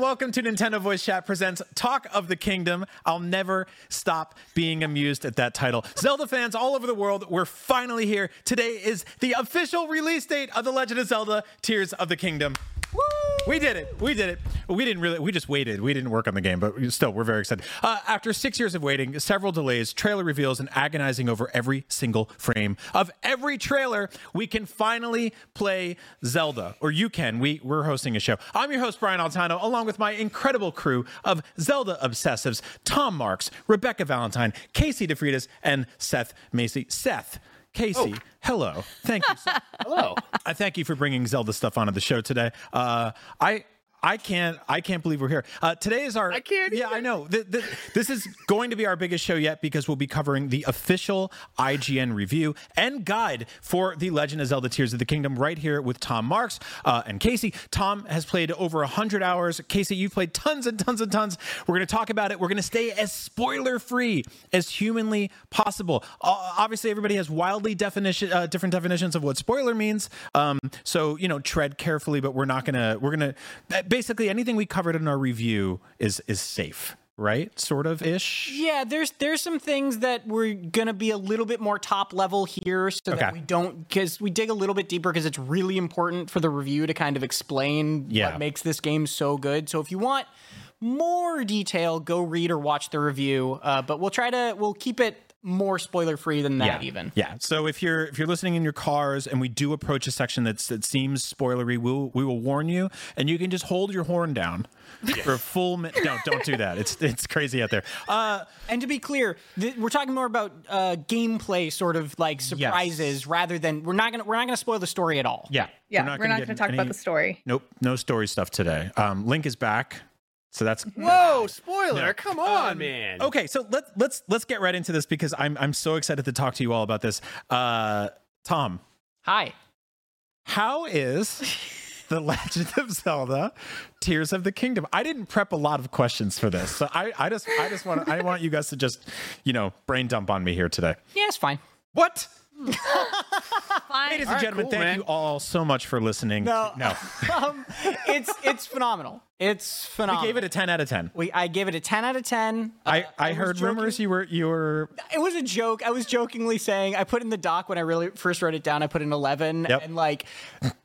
Welcome to Nintendo Voice Chat presents Talk of the Kingdom. I'll never stop being amused at that title. Zelda fans all over the world, we're finally here. Today is the official release date of The Legend of Zelda Tears of the Kingdom. We did it. We did it. We didn't really. We just waited. We didn't work on the game, but still, we're very excited. Uh, after six years of waiting, several delays, trailer reveals, and agonizing over every single frame of every trailer, we can finally play Zelda, or you can. We we're hosting a show. I'm your host Brian Altano, along with my incredible crew of Zelda obsessives: Tom Marks, Rebecca Valentine, Casey DeFreitas, and Seth Macy. Seth. Casey, oh. hello. Thank you. hello. I thank you for bringing Zelda stuff onto the show today. Uh, I I can't. I can't believe we're here. Uh, today is our. I can't. Yeah, either. I know. The, the, this is going to be our biggest show yet because we'll be covering the official IGN review and guide for the Legend of Zelda: Tears of the Kingdom right here with Tom Marks uh, and Casey. Tom has played over hundred hours. Casey, you've played tons and tons and tons. We're going to talk about it. We're going to stay as spoiler free as humanly possible. Uh, obviously, everybody has wildly definition uh, different definitions of what spoiler means. Um, so you know, tread carefully. But we're not gonna. We're gonna basically anything we covered in our review is is safe right? Sort of ish. Yeah, there's there's some things that we're gonna be a little bit more top level here, so Okay. that we don't because we dig a little bit deeper because it's really important for the review to kind of explain Yeah. what makes this game so good. So if you want more detail, go read or watch the review. Uh, but we'll try to we'll keep it more spoiler free than that yeah. even. Yeah. So if you're if you're listening in your cars and we do approach a section that's that seems spoilery, we'll we will warn you, and you can just hold your horn down for a full minute. No, don't do that. It's it's crazy out there. Uh, And to be clear, th- we're talking more about uh, gameplay, sort of like surprises, rather than we're not gonna we're not gonna spoil the story at all. yeah. Yeah, we're not, get going to talk any- about the story. Nope. No story stuff today. Um, Link is back, so that's Whoa, spoiler! Come on, man. Okay, so let let's let's get right into this because I'm I'm so excited to talk to you all about this. Uh, Tom, Hi. how is the Legend of Zelda: Tears of the Kingdom? I didn't prep a lot of questions for this, so I I just I just want I want you guys to just you know brain dump on me here today. Yeah, it's fine. What? Ladies and right, gentlemen, cool, thank man. you all so much for listening. No. no, um, it's it's phenomenal. It's phenomenal. we gave it a ten out of ten. We, I gave it a 10 out of 10. I Uh, I was heard joking- rumors you were you were It was a joke. I was jokingly saying I put in the doc when I really first wrote it down. I put in 11, Yep. and like,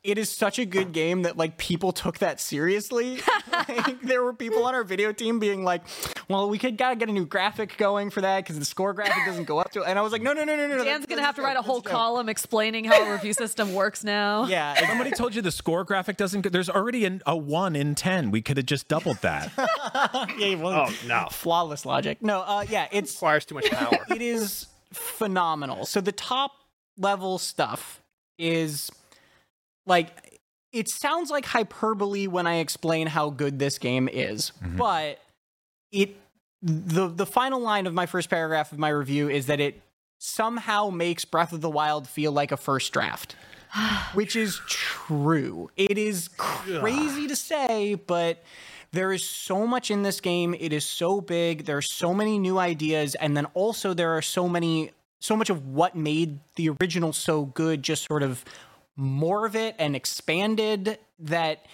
it is such a good game that like people took that seriously. like, there were people on our video team being like, "Well, we could gotta get a new graphic going for that because the score graphic doesn't go up to." And I was like, "No, no, no, no, no." Dan's that's- gonna that's have to write a whole that's joke." column explaining how a review system works now. Yeah, it's- Somebody told you the score graphic doesn't. go- There's already an, a one in ten. We could have just doubled that. yeah. Well, Oh no, flawless logic. No, uh, yeah, it's requires too much power. it is phenomenal. So the top level stuff is like it sounds like hyperbole when I explain how good this game is, but it the the final line of my first paragraph of my review is that it somehow makes Breath of the Wild feel like a first draft. Which is true. It is crazy to say, but there is so much in this game. It is so big. There are so many new ideas, and then also there are so many, so much of what made the original so good, just sort of more of it and expanded. That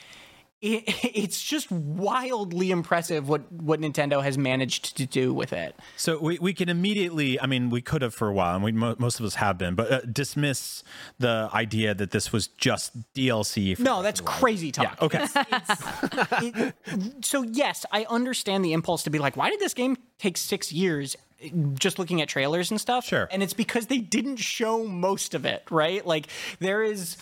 it, it's just wildly impressive what what Nintendo has managed to do with it. So we, we can immediately, I mean, we could have for a while, and we mo- most of us have been, but uh, dismiss the idea that this was just DLC. For No, that's crazy talk. Yeah, okay. It- so yes, I understand the impulse to be like, why did this game take six years? Just looking at trailers and stuff. Sure. And it's because they didn't show most of it, right? Like there is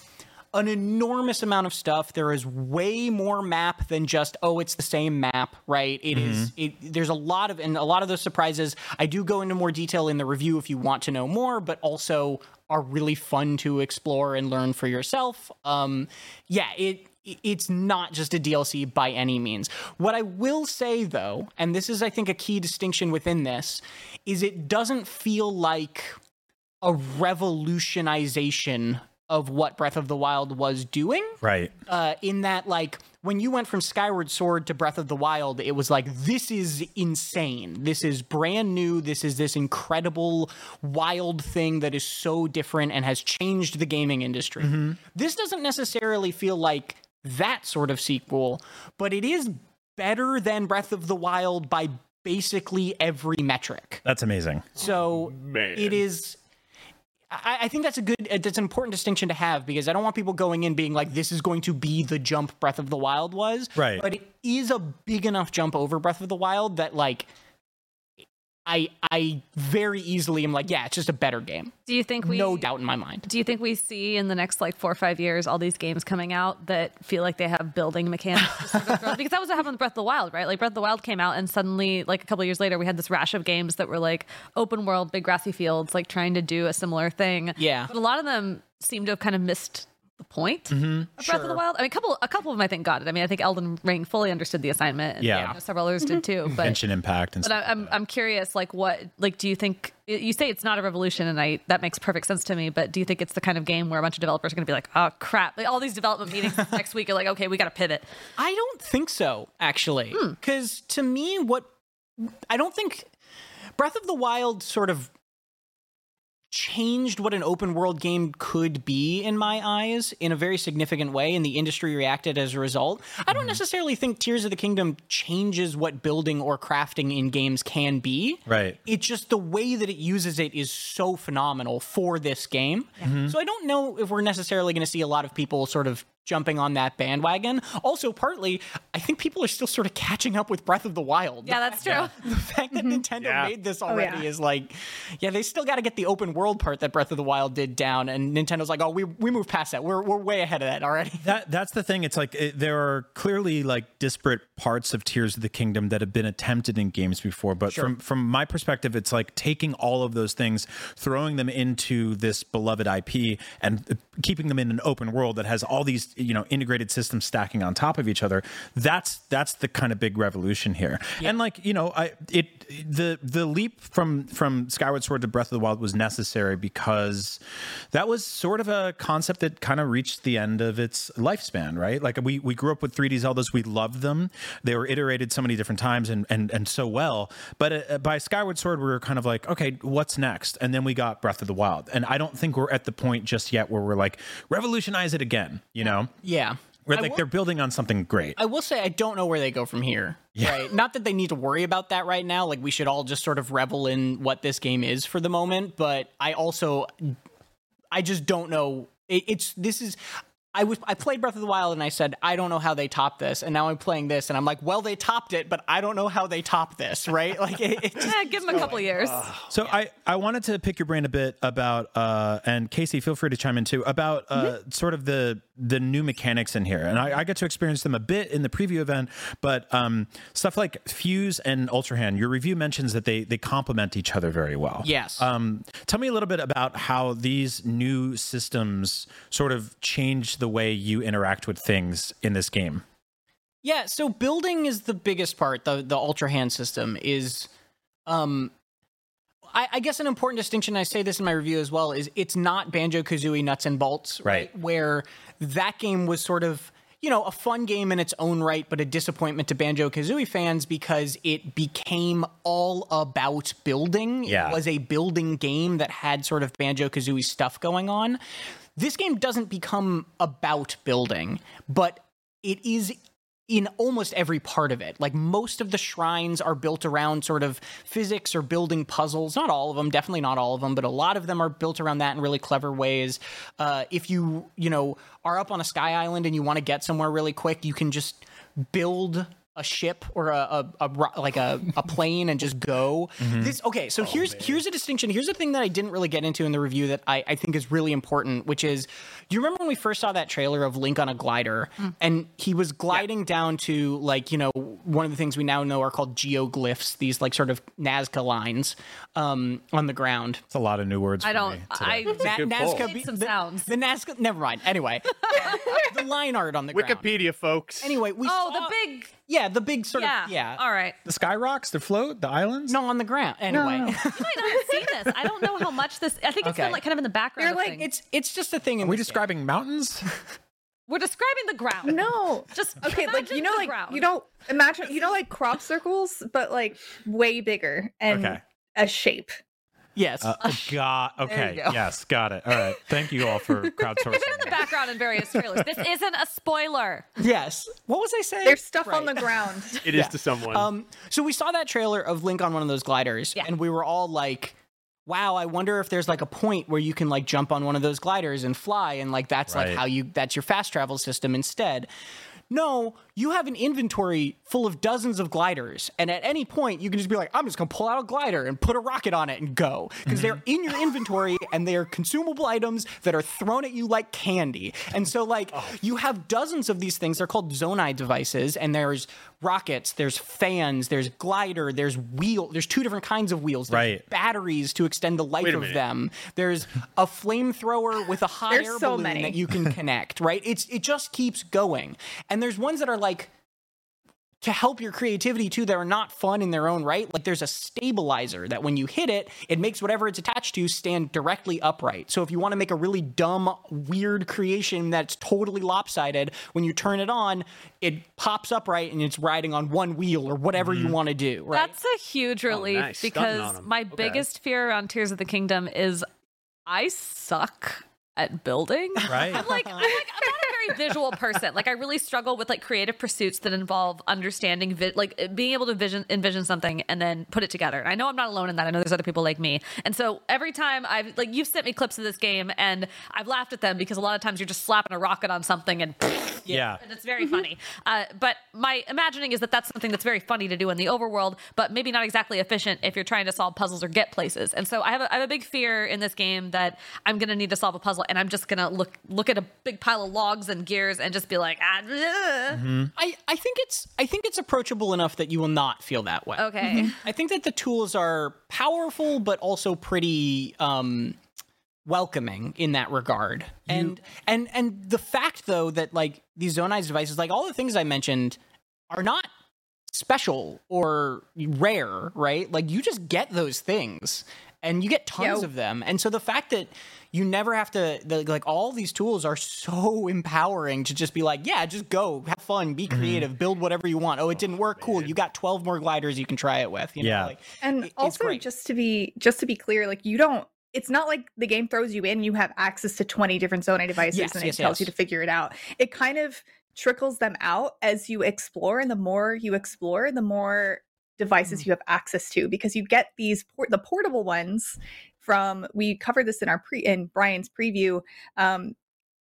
an enormous amount of stuff. There is way more map than just oh, it's the same map, right? It is. It, there's a lot of and a lot of those surprises. I do go into more detail in the review if you want to know more, but also are really fun to explore and learn for yourself. Um, yeah, it it's not just a DLC by any means. What I will say though, and this is I think a key distinction within this, is it doesn't feel like a revolutionization of what Breath of the Wild was doing. right. Uh, in that, like, when you went from Skyward Sword to Breath of the Wild, it was like, this is insane. This is brand new. This is this incredible, wild thing that is so different and has changed the gaming industry. This doesn't necessarily feel like that sort of sequel, but it is better than Breath of the Wild by basically every metric. That's amazing. So it is. I, I think that's a good. That's an important distinction to have because I don't want people going in being like, "This is going to be the jump Breath of the Wild was." Right. But it is a big enough jump over Breath of the Wild that like, I I very easily am like, yeah, it's just a better game. Do you think we no doubt in my mind. Do you think we see in the next like four or five years all these games coming out that feel like they have building mechanics? to sort of because that was what happened with Breath of the Wild, right? Like Breath of the Wild came out and suddenly, like a couple years later, we had this rash of games that were like open world, big grassy fields, like trying to do a similar thing. Yeah. But a lot of them seem to have kind of missed the point of mm-hmm. Breath of the Wild. I mean, a couple, a couple of them I think got it. I mean, I think Elden Ring fully understood the assignment. And, Yeah. you know, several others did mm-hmm. too. But Genshin Impact and but stuff. I, I'm I'm curious, like what, like, do you think you say it's not a revolution, and I that makes perfect sense to me. But do you think it's the kind of game where a bunch of developers are going to be like, oh crap, like, all these development meetings next week are like, okay, we got to pivot. I don't think so, actually. Hmm. Because to me, what I don't think Breath of the Wild sort of changed what an open world game could be in my eyes in a very significant way and the industry reacted as a result. I don't mm-hmm. necessarily think Tears of the Kingdom changes what building or crafting in games can be. Right. It's just the way that it uses it is so phenomenal for this game. Mm-hmm. So I don't know if we're necessarily going to see a lot of people sort of jumping on that bandwagon. Also, partly, I think people are still sort of catching up with Breath of the Wild. Yeah, that's true. The fact that Nintendo Yeah. made this already yeah. is like, yeah, they still got to get the open world part that Breath of the Wild did down, and Nintendo's like, oh, we we moved past that. We're we're way ahead of that already. That that's the thing. It's like it, there are clearly like disparate parts of Tears of the Kingdom that have been attempted in games before, but from from my perspective, it's like taking all of those things, throwing them into this beloved IP, and uh, keeping them in an open world that has all these you know integrated systems stacking on top of each other. That's that's the kind of big revolution here. And like you know, I it the the leap from from Skyward Sword to Breath of the Wild was necessary because that was sort of a concept that kind of reached the end of its lifespan, right? Like we we grew up with 3D Zeldas, we loved them. They were iterated so many different times and and and so well. But uh, by Skyward Sword, we were kind of like, okay, what's next? And then we got Breath of the Wild, and I don't think we're at the point just yet where we're like revolutionize it again. You know, Yeah. where I like will- they're building on something great. I will say I don't know where they go from here. Right. Not that they need to worry about that right now. Like we should all just sort of revel in what this game is for the moment. But I also, I just don't know. It, it's this is. I was I played Breath of the Wild and I said I don't know how they top this, and now I'm playing this and I'm like, well, they topped it, but I don't know how they top this, right? Like it, it just, Eh, give them a couple years. So I, I wanted to pick your brain a bit about uh, and Casey, feel free to chime in too about uh, sort of the the new mechanics in here, and I, I get to experience them a bit in the preview event, but um, stuff like Fuse and Ultra Hand. Your review mentions that they they complement each other very well. Yes. Um, tell me a little bit about how these new systems sort of change the way you interact with things in this game. Yeah, so building is the biggest part. The the Ultra Hand system is, um, I, I guess an important distinction. I say this in my review as well. Is it's not Banjo Kazooie nuts and bolts, Right. Where that game was sort of you know a fun game in its own right, but a disappointment to Banjo Kazooie fans because it became all about building. Yeah. It was a building game that had sort of Banjo Kazooie stuff going on. This game doesn't become about building, but it is in almost every part of it. Like most of the shrines are built around sort of physics or building puzzles. Not all of them, definitely not all of them, but a lot of them are built around that in really clever ways. Uh, if you, you know, are up on a sky island and you want to get somewhere really quick, you can just build a ship or a, a, a like a, a plane and just go. This okay. So here's here's a distinction. Here's a thing that I didn't really get into in the review that I, I think is really important, which is, do you remember when we first saw that trailer of Link on a glider and he was gliding down to like you know one of the things we now know are called geoglyphs, these like sort of Nazca lines um, on the ground. It's a lot of new words. I don't. me today. I Na- Nazca pull. be- some the, sounds. The Nazca. Never mind. Anyway, the line art on the ground. Wikipedia, folks. Anyway, we Oh, saw- the big. Yeah, the big sort Yeah. of yeah. All right. the sky rocks, the float, the islands. No, on the ground. Anyway, You might not have seen this. I don't know how much this. I think it's Okay. been like kind of in the background. You're like, things. it's it's just a thing. In Are we this game. describing mountains? We're describing the ground. No. Just Okay, like you know, like ground. you know, imagine you know, like crop circles, but like way bigger and Okay. a shape. Yes. Uh, oh, God. Okay. go. Yes. Got it. All right. Thank you all for crowdsourcing. It's been in the background in various trailers. This isn't a spoiler. yes. What was I saying? There's stuff on the ground. It is to someone. Um, so we saw that trailer of Link on one of those gliders, Yeah. and we were all like, "Wow, I wonder if there's like a point where you can like jump on one of those gliders and fly, and like that's like how you that's your fast travel system instead." No, you have an inventory full of dozens of gliders, and at any point you can just be like, "I'm just gonna pull out a glider and put a rocket on it and go," because they're in your inventory and they are consumable items that are thrown at you like candy. And so, like, oh. you have dozens of these things. They're called Zonai devices, and there's rockets, there's fans, there's glider, there's wheel, there's two different kinds of wheels, there's Right. batteries to extend the life of them. There's a flamethrower with a hot There's air so balloon many. that you can connect, right? It's it just keeps going. And there's ones that are like to help your creativity too that are not fun in their own right. Like there's a stabilizer that when you hit it, it makes whatever it's attached to stand directly upright. So if you want to make a really dumb, weird creation that's totally lopsided, when you turn it on, it pops upright and it's riding on one wheel or whatever you mm-hmm. want to do, right? That's a huge oh, relief nice. Stunting on because 'em. my Okay. biggest fear around Tears of the Kingdom is I suck at building. Right. I'm like, I'm like, I'm not a very visual person. Like, I really struggle with like creative pursuits that involve understanding, vi- like uh, being able to vision, envision something and then put it together. And I know I'm not alone in that. I know there's other people like me. And so every time I've like, you've sent me clips of this game and I've laughed at them because a lot of times you're just slapping a rocket on something and Yeah. and it's very funny. Uh, but my imagining is that that's something that's very funny to do in the overworld, but maybe not exactly efficient if you're trying to solve puzzles or get places. And so I have a, I have a big fear in this game that I'm going to need to solve a puzzle, and I'm just going to look look at a big pile of logs and gears and just be like, ah, ugh." I, I think it's I think it's approachable enough that you will not feel that way. okay. I think that the tools are powerful, but also pretty um, welcoming in that regard. And and and the fact though that like these Zonai devices, like all the things I mentioned, are not special or rare, right? Like you just get those things, and you get tons Yeah. of them. And so the fact that you never have to the, like all these tools are so empowering to just be like yeah just go have fun be creative build whatever you want oh it didn't work cool you got 12 more gliders you can try it with you know? Yeah. like, And it- also, great. just to be just to be clear, like you don't. It's not like the game throws you in. You have access to twenty different Zonai devices, Yes, and yes, it tells you to figure it out. It kind of trickles them out as you explore, and the more you explore, the more Mm. devices you have access to because you get these port- the portable ones from. We covered this in our pre in Brian's preview. Um,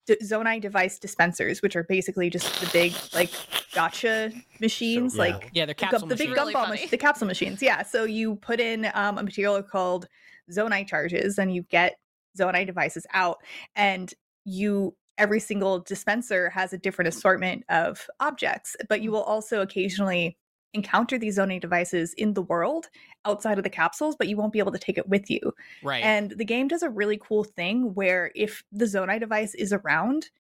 d- Zonai device dispensers, which are basically just the big like gotcha machines, yeah. like yeah they're the capsule the big machines. Really gumball, funny. mach- the capsule machines. Yeah. So you put in um, a material called Zonai charges, and you get Zonai devices out, and you every single dispenser has a different assortment of objects, but you will also occasionally encounter these Zonai devices in the world outside of the capsules, but you won't be able to take it with you. right And the game does a really cool thing where if the Zonai device is around,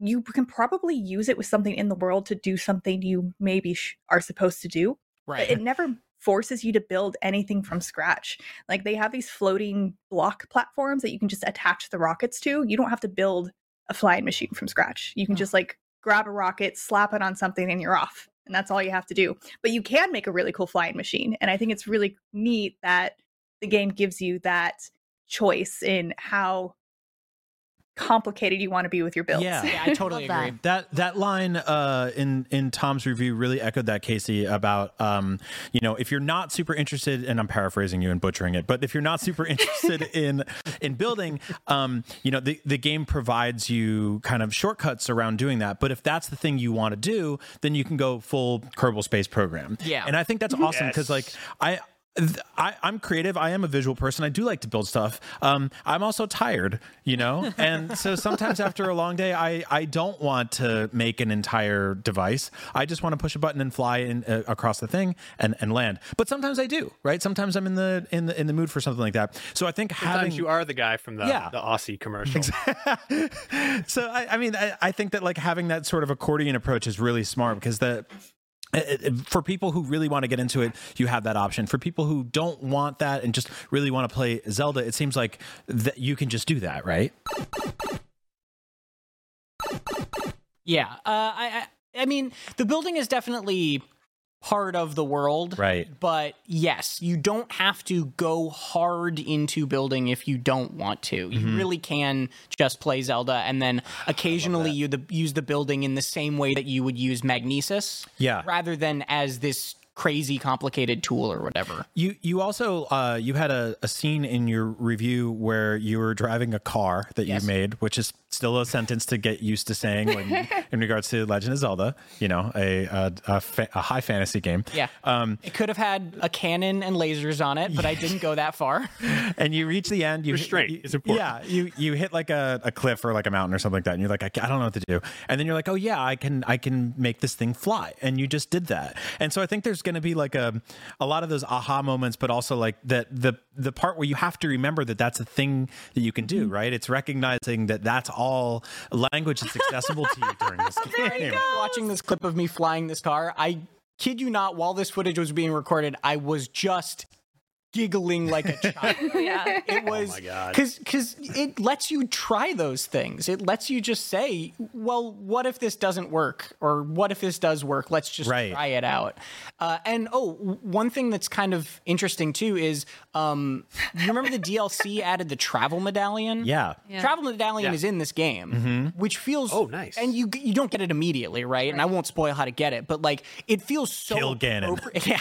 you can probably use it with something in the world to do something you maybe sh- are supposed to do. But right it never forces you to build anything from scratch. Like they have these floating block platforms that you can just attach the rockets to. You don't have to build a flying machine from scratch. You can Oh. just like grab a rocket, slap it on something, and you're off. And that's all you have to do. But you can make a really cool flying machine. And I think it's really neat that the game gives you that choice in how complicated you want to be with your builds. Yeah. yeah i totally Love that. agree That that line uh, in in Tom's review really echoed that Casey about um, you know if you're not super interested and I'm paraphrasing you and butchering it, but if you're not super interested in in building, um, you know the the game provides you kind of shortcuts around doing that. But if that's the thing you want to do, then you can go full Kerbal Space Program. Yeah. and I think that's awesome because like I. I, I'm creative. I am a visual person. I do like to build stuff. Um, I'm also tired, you know, and so sometimes after a long day, I I don't want to make an entire device. I just want to push a button and fly in, uh, across the thing and, and land. But sometimes I do, right? Sometimes I'm in the in the in the mood for something like that. So I think having you are the guy from the, Yeah. the Aussie commercial. so I, I mean I, I think that like having that sort of accordion approach is really smart because the Uh, uh, uh, for people who really want to get into it you have that option. For people who don't want that and just really want to play zelda it seems like that you can just do that right? Yeah uh, I, I i mean the building is definitely part of the world right but yes you don't have to go hard into building if you don't want to Mm-hmm. you really can just play zelda and then occasionally you the, use the building in the same way that you would use magnesis Yeah. rather than as this crazy complicated tool or whatever You you also uh, you had a, a scene in your review where you were driving a car that Yes. you made, which is still a sentence to get used to saying when, in regards to Legend of Zelda. You know, a a, a, fa- a high fantasy game. yeah Um, it could have had a cannon and lasers on it but i didn't go that far and you reach the end. You Restraint you- is important. Yeah, you you hit like a, a cliff or like a mountain or something like that, and you're like, I, I don't know what to do. And then you're like, oh yeah, I can I can make this thing fly, and you just did that. And so I think there's going to be like a a lot of those aha moments, but also like that the the part where you have to remember that that's a thing that you can do, right? It's recognizing that that's all language that's accessible to you during this game. watching this clip of me flying this car, I kid you not, while this footage was being recorded, I was just giggling like a child. yeah. It was my God. because because it lets you try those things. It lets you just say, "Well, what if this doesn't work?" or "What if this does work? Let's just Right. try it out." Uh, and oh, w- one thing that's kind of interesting too is, um, you remember the DLC added the travel medallion? Yeah. Yeah. Travel medallion Yeah. is in this game, which feels Oh, nice. And you you don't get it immediately, right? And I won't spoil how to get it, but like it feels so Kill Ganon. appropri- Yeah,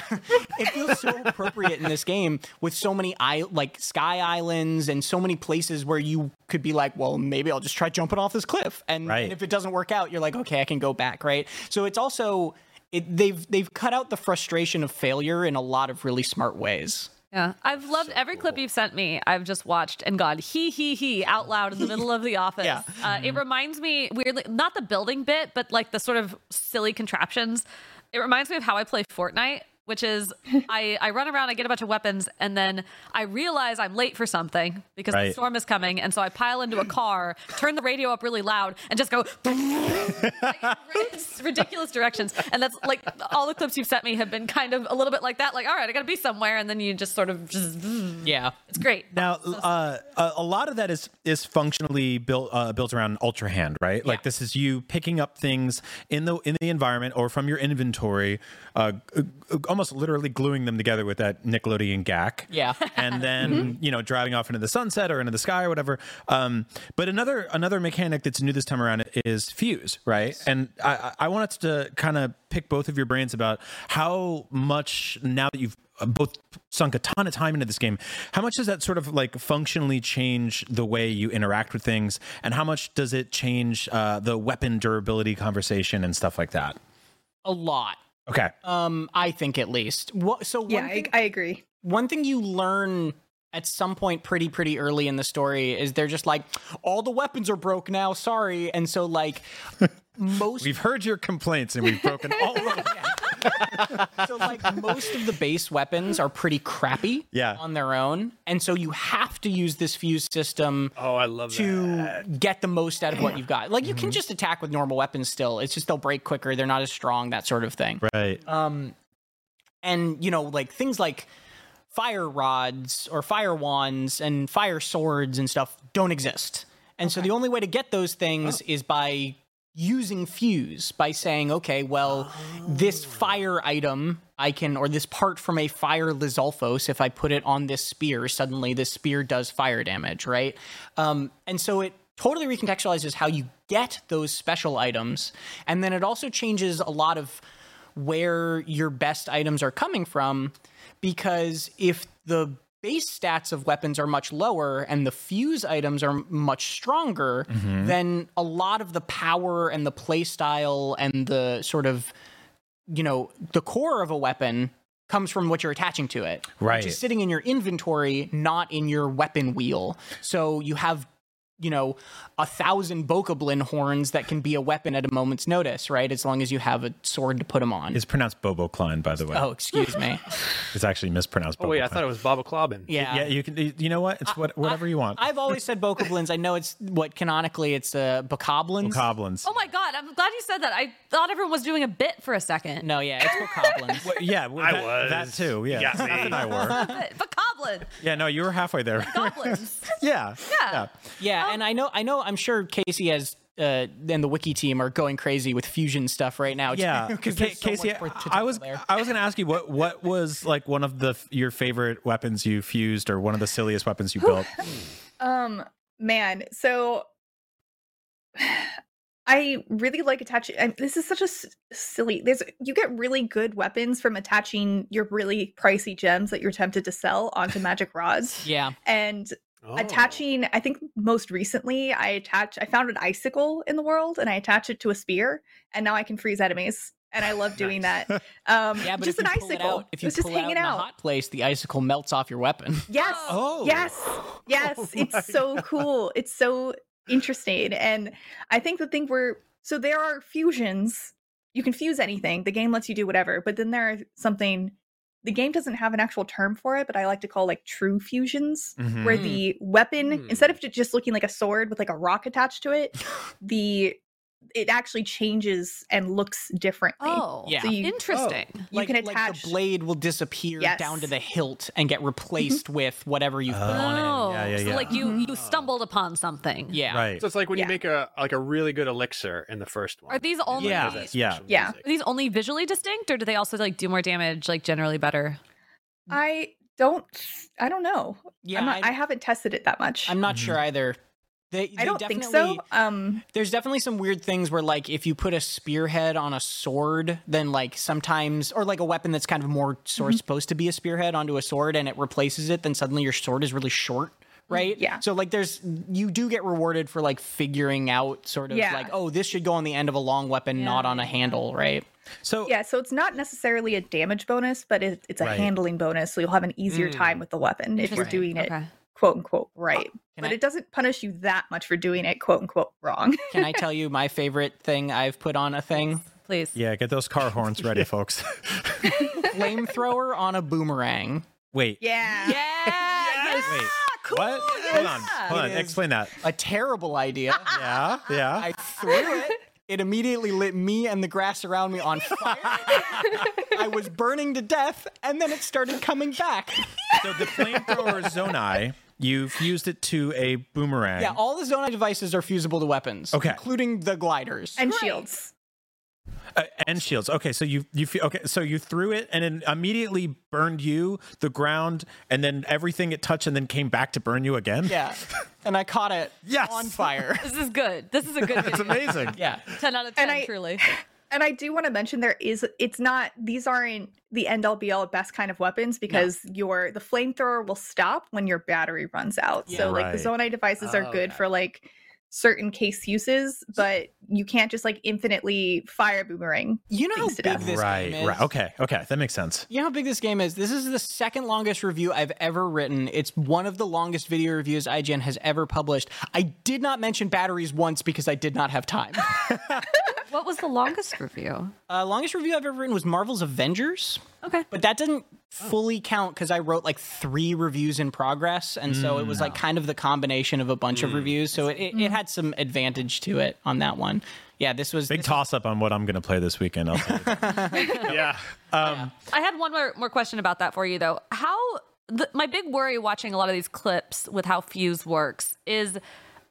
it feels so appropriate in this game with so many i like sky islands and so many places where you could be like, well, maybe I'll just try jumping off this cliff, and, Right. and if it doesn't work out, you're like, okay, I can go back, right? So it's also it, they've they've cut out the frustration of failure in a lot of really smart ways. Yeah, I've loved every clip you've sent me. I've just watched and gone he he he out loud in the middle of the office. Yeah. Uh, it reminds me weirdly, not the building bit, but like the sort of silly contraptions. It reminds me of how I play Fortnite, which is I I run around, I get a bunch of weapons, and then I realize I'm late for something because the storm is coming, and so I pile into a car, turn the radio up really loud, and just go. like, it's ridiculous directions, and that's like all the clips you've sent me have been kind of a little bit like that. Like, all right, I got to be somewhere, and then you just sort of just. Yeah, It's great. Now, uh, a, a lot of that is is functionally built uh, built around Ultra Hand, right? Like this is you picking up things in the in the environment or from your inventory, uh, g- g- almost literally gluing them together with that Nickelodeon Gak. Yeah. and then you know driving off into the sunset or into the sky or whatever. Um, but another another mechanic that's new this time around is fuse, right? And I, I wanted to kind of pick both of your brains about how much now that you've both sunk a ton of time into this game, how much does that sort of like functionally change the way you interact with things, and how much does it change uh, the weapon durability conversation and stuff like that? a lot. Okay. Um, I think at least. What, so one Yeah, I, thing, I agree. one thing you learn at some point pretty pretty early in the story is they're just like all the weapons are broke now sorry and so like most We've heard your complaints and we've broken all of them. so like most of the base weapons are pretty crappy Yeah. on their own and so you have to use this fuse system Oh, I love to that. get the most out of what you've got like you can Mm-hmm. just attack with normal weapons still it's just they'll break quicker they're not as strong that sort of thing Right. Um and you know like things like fire rods or fire wands and fire swords and stuff don't exist and so the only way to get those things is by using fuse by saying okay well this fire item i can or this part from a fire lizalfos if i put it on this spear suddenly this spear does fire damage right? Um, and so it totally recontextualizes how you get those special items. And then it also changes a lot of where your best items are coming from because if the base stats of weapons are much lower and the fuse items are much stronger mm-hmm. then a lot of the power and the playstyle and the sort of you know the core of a weapon comes from what you're attaching to it. Which Right. is sitting in your inventory not in your weapon wheel. So you have you know, a thousand Bokoblin horns that can be a weapon at a moment's notice, right? As long as you have a sword to put them on. It's pronounced Bobo Klein, by the way. oh, excuse me. It's actually mispronounced. Oh wait, I thought it was Baba Clobbin. Yeah. Yeah, you can. You know what? It's what, whatever you want. I've always said Bokoblins. I know it's what canonically it's uh, Bokoblins. Goblins. Oh my god, I'm glad you said that. I thought everyone was doing a bit for a second. no, yeah, it's Bokoblins. Well, yeah, well, I that, was. that too. Yeah, Got Seth me. and I were. But, but Yeah, no, you were halfway there. goblins. yeah, Yeah. yeah, and I know, I know, I'm sure Casey has. Uh, and the wiki team are going crazy with fusion stuff right now. yeah. because Ca- Casey, I was there. I was going to ask you what what was like one of the your favorite weapons you fused or one of the silliest weapons you built. Um, man, so I really like attaching. And this is such a s- silly. There's you get really good weapons from attaching your really pricey gems that you're tempted to sell onto magic rods. Yeah, And Oh. attaching, I think most recently, I attached. I found an icicle in the world, and I attach it to a spear, and now I can freeze enemies. And I love doing that. Um, yeah, but just an icicle. out, if you it's just pull it out in a hot place, the icicle melts off your weapon. Yes. Oh. Yes. Yes. Oh it's so cool. It's so interesting. And I think the thing where so there are fusions. You can fuse anything. The game lets you do whatever. But then there are something the game doesn't have an actual term for it, but I like to call like true fusions, Mhm. where the weapon, Hmm. instead of just looking like a sword with like a rock attached to it, the it actually changes and looks differently. Oh, Yeah. So you, interesting. Oh, you like, can like the blade will disappear Yes. down to the hilt and get mm-hmm. replaced with whatever you've put on it. Oh, Yeah, yeah, so yeah. like you you mm-hmm. stumbled upon something. Yeah. Right. So it's like when Yeah. you make a like a really good elixir in the first one. Are these only Yeah, Has yeah. Yeah. Are these only visually distinct, or do they also like do more damage, like generally better? I don't I don't know. Yeah, I'm not, I- I, haven't tested it that much. I'm not sure mm-hmm. either. They, I don't think so. Um There's definitely some weird things where, like, if you put a spearhead on a sword, then, like, sometimes, or like a weapon that's kind of more sort Mm-hmm. of supposed to be a spearhead onto a sword and it replaces it, then suddenly your sword is really short. Right? Yeah. So, like, there's, you do get rewarded for, like, figuring out sort of Yeah. like, oh, this should go on the end of a long weapon, not on a handle, right? So yeah, so it's not necessarily a damage bonus, but it, it's a Right. handling bonus. So you'll have an easier Mm. time with the weapon if you're Interesting. doing it Okay. Quote unquote right. Can but I- it doesn't punish you that much for doing it quote unquote wrong. Can I tell you my favorite thing I've put on a thing? Please. yeah, get those car horns ready, folks. Flamethrower on a boomerang. Wait. yeah. Yeah. Wait. What? Hold on. Hold on. Explain that. A terrible idea. Yeah. Yeah. I threw it. It immediately lit me and the grass around me on fire. I was burning to death, and then it started coming back. so the flamethrower Zonai, you fused it to a boomerang. Yeah, all the Zonai devices are fusible to weapons, Okay. including the gliders. And shields. Uh, and shields. Okay, so you you okay, so you threw it and it immediately burned you, the ground, and then everything it touched, and then came back to burn you again. yeah, and I caught it Yes! on fire. This is good. This is a good. Thing. It's amazing. Yeah, 10 out of 10, And I- truly. And I do want to mention there is it's not these aren't the end all be all best kind of weapons because your the flamethrower will stop when your battery runs out. so like the Right. Zonai devices are Oh, good okay. for like certain case uses, but you can't just like infinitely fire boomerang. you know how big this right, game is. right. Okay, okay, that makes sense. You know how big this game is? This is the second longest review I've ever written. It's one of the longest video reviews IGN has ever published. I did not mention batteries once because I did not have time. What was the longest review? uh, longest review I've ever written was Marvel's Avengers. Okay. But that doesn't oh. fully count because I wrote like three reviews in progress. And so it was like mm. kind of the combination of a bunch of mm. reviews. So it, it, it had some advantage to it on that one. Yeah, this was Big this toss up on what I'm going to play this weekend. I'll tell you that. yeah. Um, I had one more, more question about that for you, though. How the, my big worry watching a lot of these clips with how Fuse works is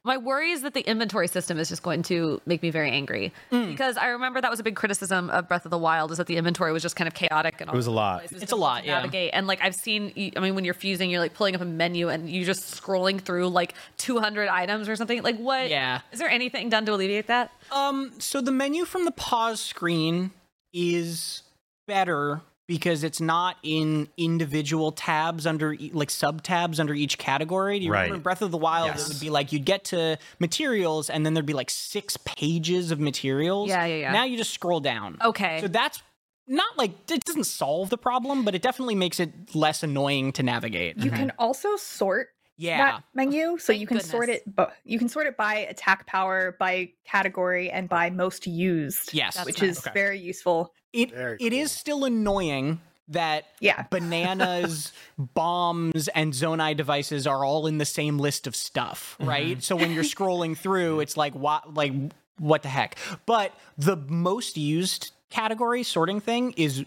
my worry is that the inventory system is just going to make me very angry because I remember that was a big criticism of Breath of the Wild is that the inventory was just kind of chaotic and all was a lot. It was It's a lot, to yeah. Navigate and like I've seen, I mean, when you're fusing, you're like pulling up a menu and you're just scrolling through like 200 items or something. Like what? Yeah. Is there anything done to alleviate that? Um. So the menu from the pause screen is better because it's not in individual tabs under e- like sub tabs under each category. Do you remember Right. in Breath of the Wild Yes. it would be like you'd get to materials and then there'd be like six pages of materials. Yeah, yeah, yeah. Now you just scroll down. Okay. So that's not like it doesn't solve the problem, but it definitely makes it less annoying to navigate. You can mm-hmm. also sort Yeah. that menu so Thank you can sort it but you can sort it by attack power by category and by most used Yes. That's which nice. is Okay. very useful It Very it is still annoying that Yeah. bananas, bombs, and Zonai devices are all in the same list of stuff, mm-hmm. right? So when you're scrolling through, it's like what like what the heck? But the most used category sorting thing is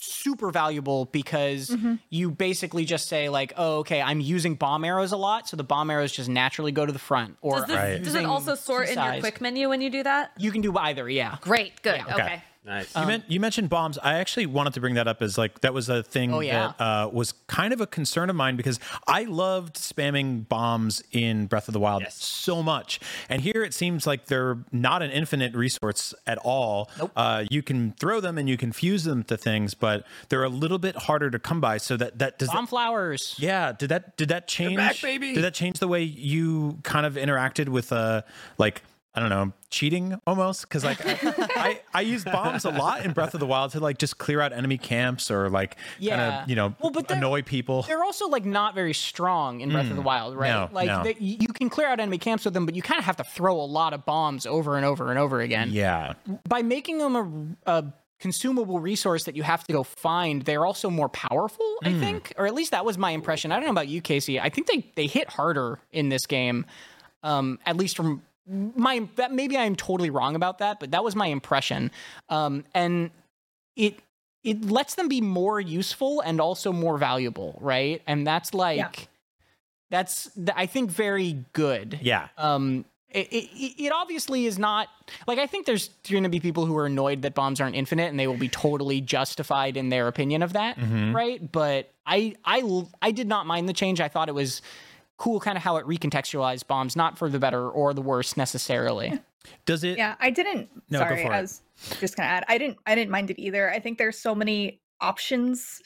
super valuable because you basically just say like, oh, okay, I'm using bomb arrows a lot, so the bomb arrows just naturally go to the front. Or Does, this, Right. does it also sort in your quick menu when you do that? You can do either, yeah. Great. Good. Yeah. okay. Um, Nice. You, men- you mentioned bombs. I actually wanted to bring that up as like that was a thing Oh, yeah. that uh, was kind of a concern of mine because I loved spamming bombs in Breath of the Wild so much, and here it seems like they're not an infinite resource at all. Uh, you can throw them and you can fuse them to things, but they're a little bit harder to come by. So that that does. Bomb That, flowers. yeah, did that did that change? back, baby. Did that change the way you kind of interacted with uh like I don't know cheating almost because like I, I I used bombs a lot in Breath of the Wild to like just clear out enemy camps or like kind Yeah. of you know Well, but annoy people. They're also like not very strong in Breath of the Wild, right? no, like no. They, you can clear out enemy camps with them, but you kind of have to throw a lot of bombs over and over and over again. Yeah, By making them a, a consumable resource that you have to go find, they're also more powerful. I Hmm. think, or at least that was my impression. I don't know about you, Casey. I think they they hit harder in this game, um, at least from my that maybe I'm totally wrong about that, but that was my impression. Um, and it it lets them be more useful and also more valuable, right? And that's like that's I think very good. Yeah. Um, it, it, it obviously is not like I think there's going to be people who are annoyed that bombs aren't infinite, and they will be totally justified in their opinion of that, right? But I I I did not mind the change. I thought it was cool, kind of how it recontextualized bombs, not for the better or the worse necessarily. Does it? Yeah, I didn't. No, go sorry, for I it. was just gonna add. I didn't. I didn't mind it either. I think there's so many options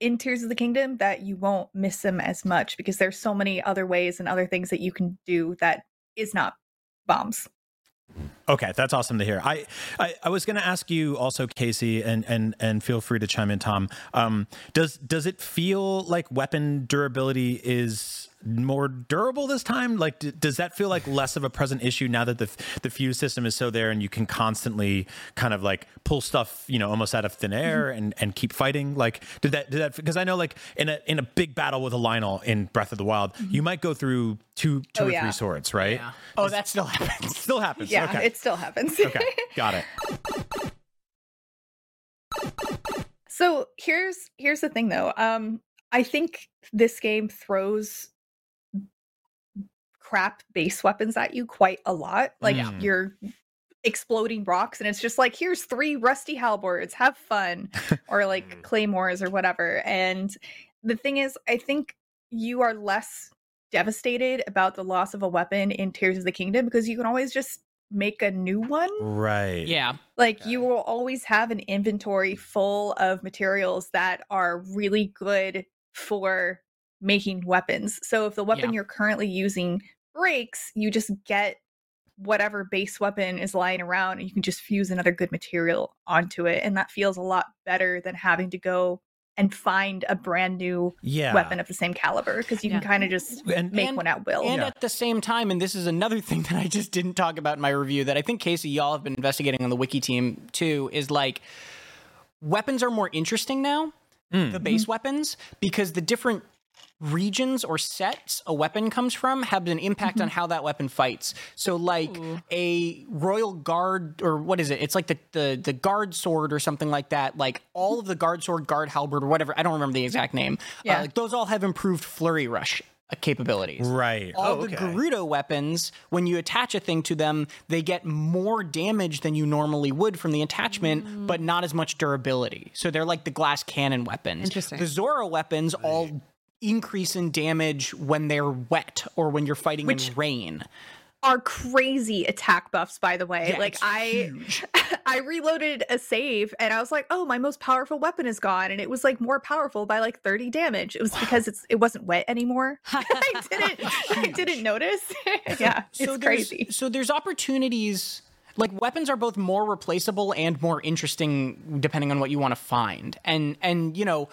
in Tears of the Kingdom that you won't miss them as much because there's so many other ways and other things that you can do that is not bombs. Okay, that's awesome to hear. I, I, I was going to ask you also, Casey, and and and feel free to chime in, Tom. Um, does does it feel like weapon durability is more durable this time? Like, d- does that feel like less of a present issue now that the the fuse system is so there and you can constantly kind of like pull stuff, you know, almost out of thin air and and keep fighting? Like, did that did that? Because I know, like in a in a big battle with a Lynel in Breath of the Wild, you might go through two two Oh, or yeah. three swords, right? Oh, that still happens. Still happens. Yeah, okay. it still happens. okay, got it. So here's here's the thing though. Um I think this game throws crap base weapons at you quite a lot. Like Mm. you're exploding rocks and it's just like here's three rusty halberds, have fun or like claymores or whatever. And the thing is I think you are less devastated about the loss of a weapon in Tears of the Kingdom because you can always just make a new one. Right. Yeah. Like you will always have an inventory full of materials that are really good for making weapons. So if the weapon Yeah. you're currently using breaks, you just get whatever base weapon is lying around and you can just fuse another good material onto it and that feels a lot better than having to go and find a brand new Yeah. weapon of the same caliber because you Yeah. can kind of just And- make And- one at will. And Yeah. at the same time, and this is another thing that I just didn't talk about in my review that I think Casey, y'all have been investigating on the wiki team too, is like weapons are more interesting now, the mm. base weapons, because the different regions or sets a weapon comes from have an impact on how that weapon fights. So like a royal guard or what is it? It's like the, the the guard sword or something like that. Like all of the guard sword, guard halberd or whatever, I don't remember the exact name. Uh, Yeah. like those all have improved flurry rush uh, capabilities Right. all Oh, the okay. Gerudo weapons, when you attach a thing to them, they get more damage than you normally would from the attachment, but not as much durability. So they're like the glass cannon weapons. Interesting. The Zora weapons all increase in damage when they're wet or when you're fighting in rain. are crazy attack buffs by the way. Yeah, like i i reloaded a save and i was like oh my most powerful weapon is gone. And it was like more powerful by like 30 damage. It was because it's it wasn't wet anymore. I didn't i didn't notice. Yeah it's there's- crazy. So there's opportunities. Like weapons are both more replaceable and more interesting depending on what you want to find. And and you know,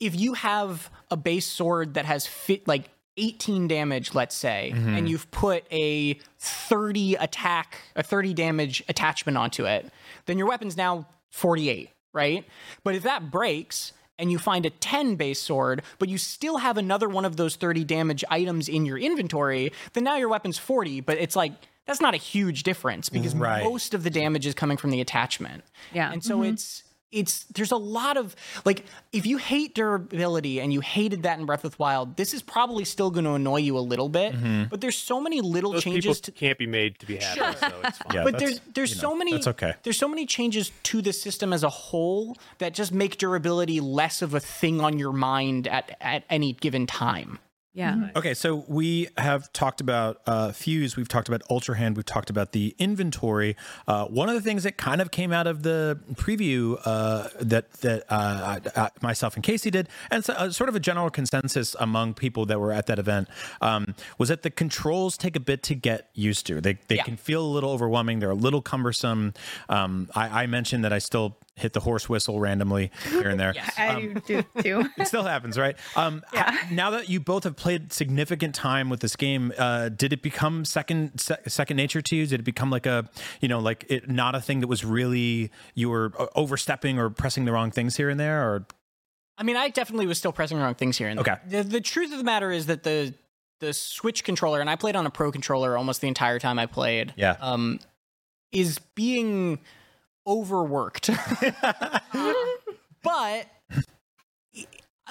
if you have a base sword that has fit like 18 damage, let's say, mm-hmm. and you've put a 30 attack, a 30 damage attachment onto it, then your weapon's now 48, right? But if that breaks and you find a 10 base sword, but you still have another one of those 30 damage items in your inventory, then now your weapon's 40, but it's like that's not a huge difference because Right. most of the damage is coming from the attachment. Yeah. And so mm-hmm. it's it's there's a lot of like if you hate durability and you hated that in Breath of the Wild, this is probably still going to annoy you a little bit. Mm-hmm. But there's so many little Those changes to can't be made to be happy, so it's fine. Yeah, but there's there's you know, so many That's okay. there's so many changes to the system as a whole that just make durability less of a thing on your mind at at any given time. Yeah. Okay, so we have talked about uh, Fuse, we've talked about Ultra Hand, we've talked about the inventory. Uh, one of the things that kind of came out of the preview uh, that that uh, I- I- myself and Casey did, and so, uh, sort of a general consensus among people that were at that event, um, was that the controls take a bit to get used to. They they Yeah. can feel a little overwhelming. They're a little cumbersome. Um, I, I mentioned that I still hit the horse whistle randomly here and there. Yeah, I do too It still happens, right? Um, Yeah. ha- Now that you both have played significant time with this game, uh, did it become second se- second nature to you? Did it become like a, you know, like it not a thing that was really you were uh, overstepping or pressing the wrong things here and there, or I mean, I definitely was still pressing the wrong things here. And there. Okay. The, the truth of the matter is that the the Switch controller, and I played on a Pro controller almost the entire time I played. Yeah. Um, is being overworked. but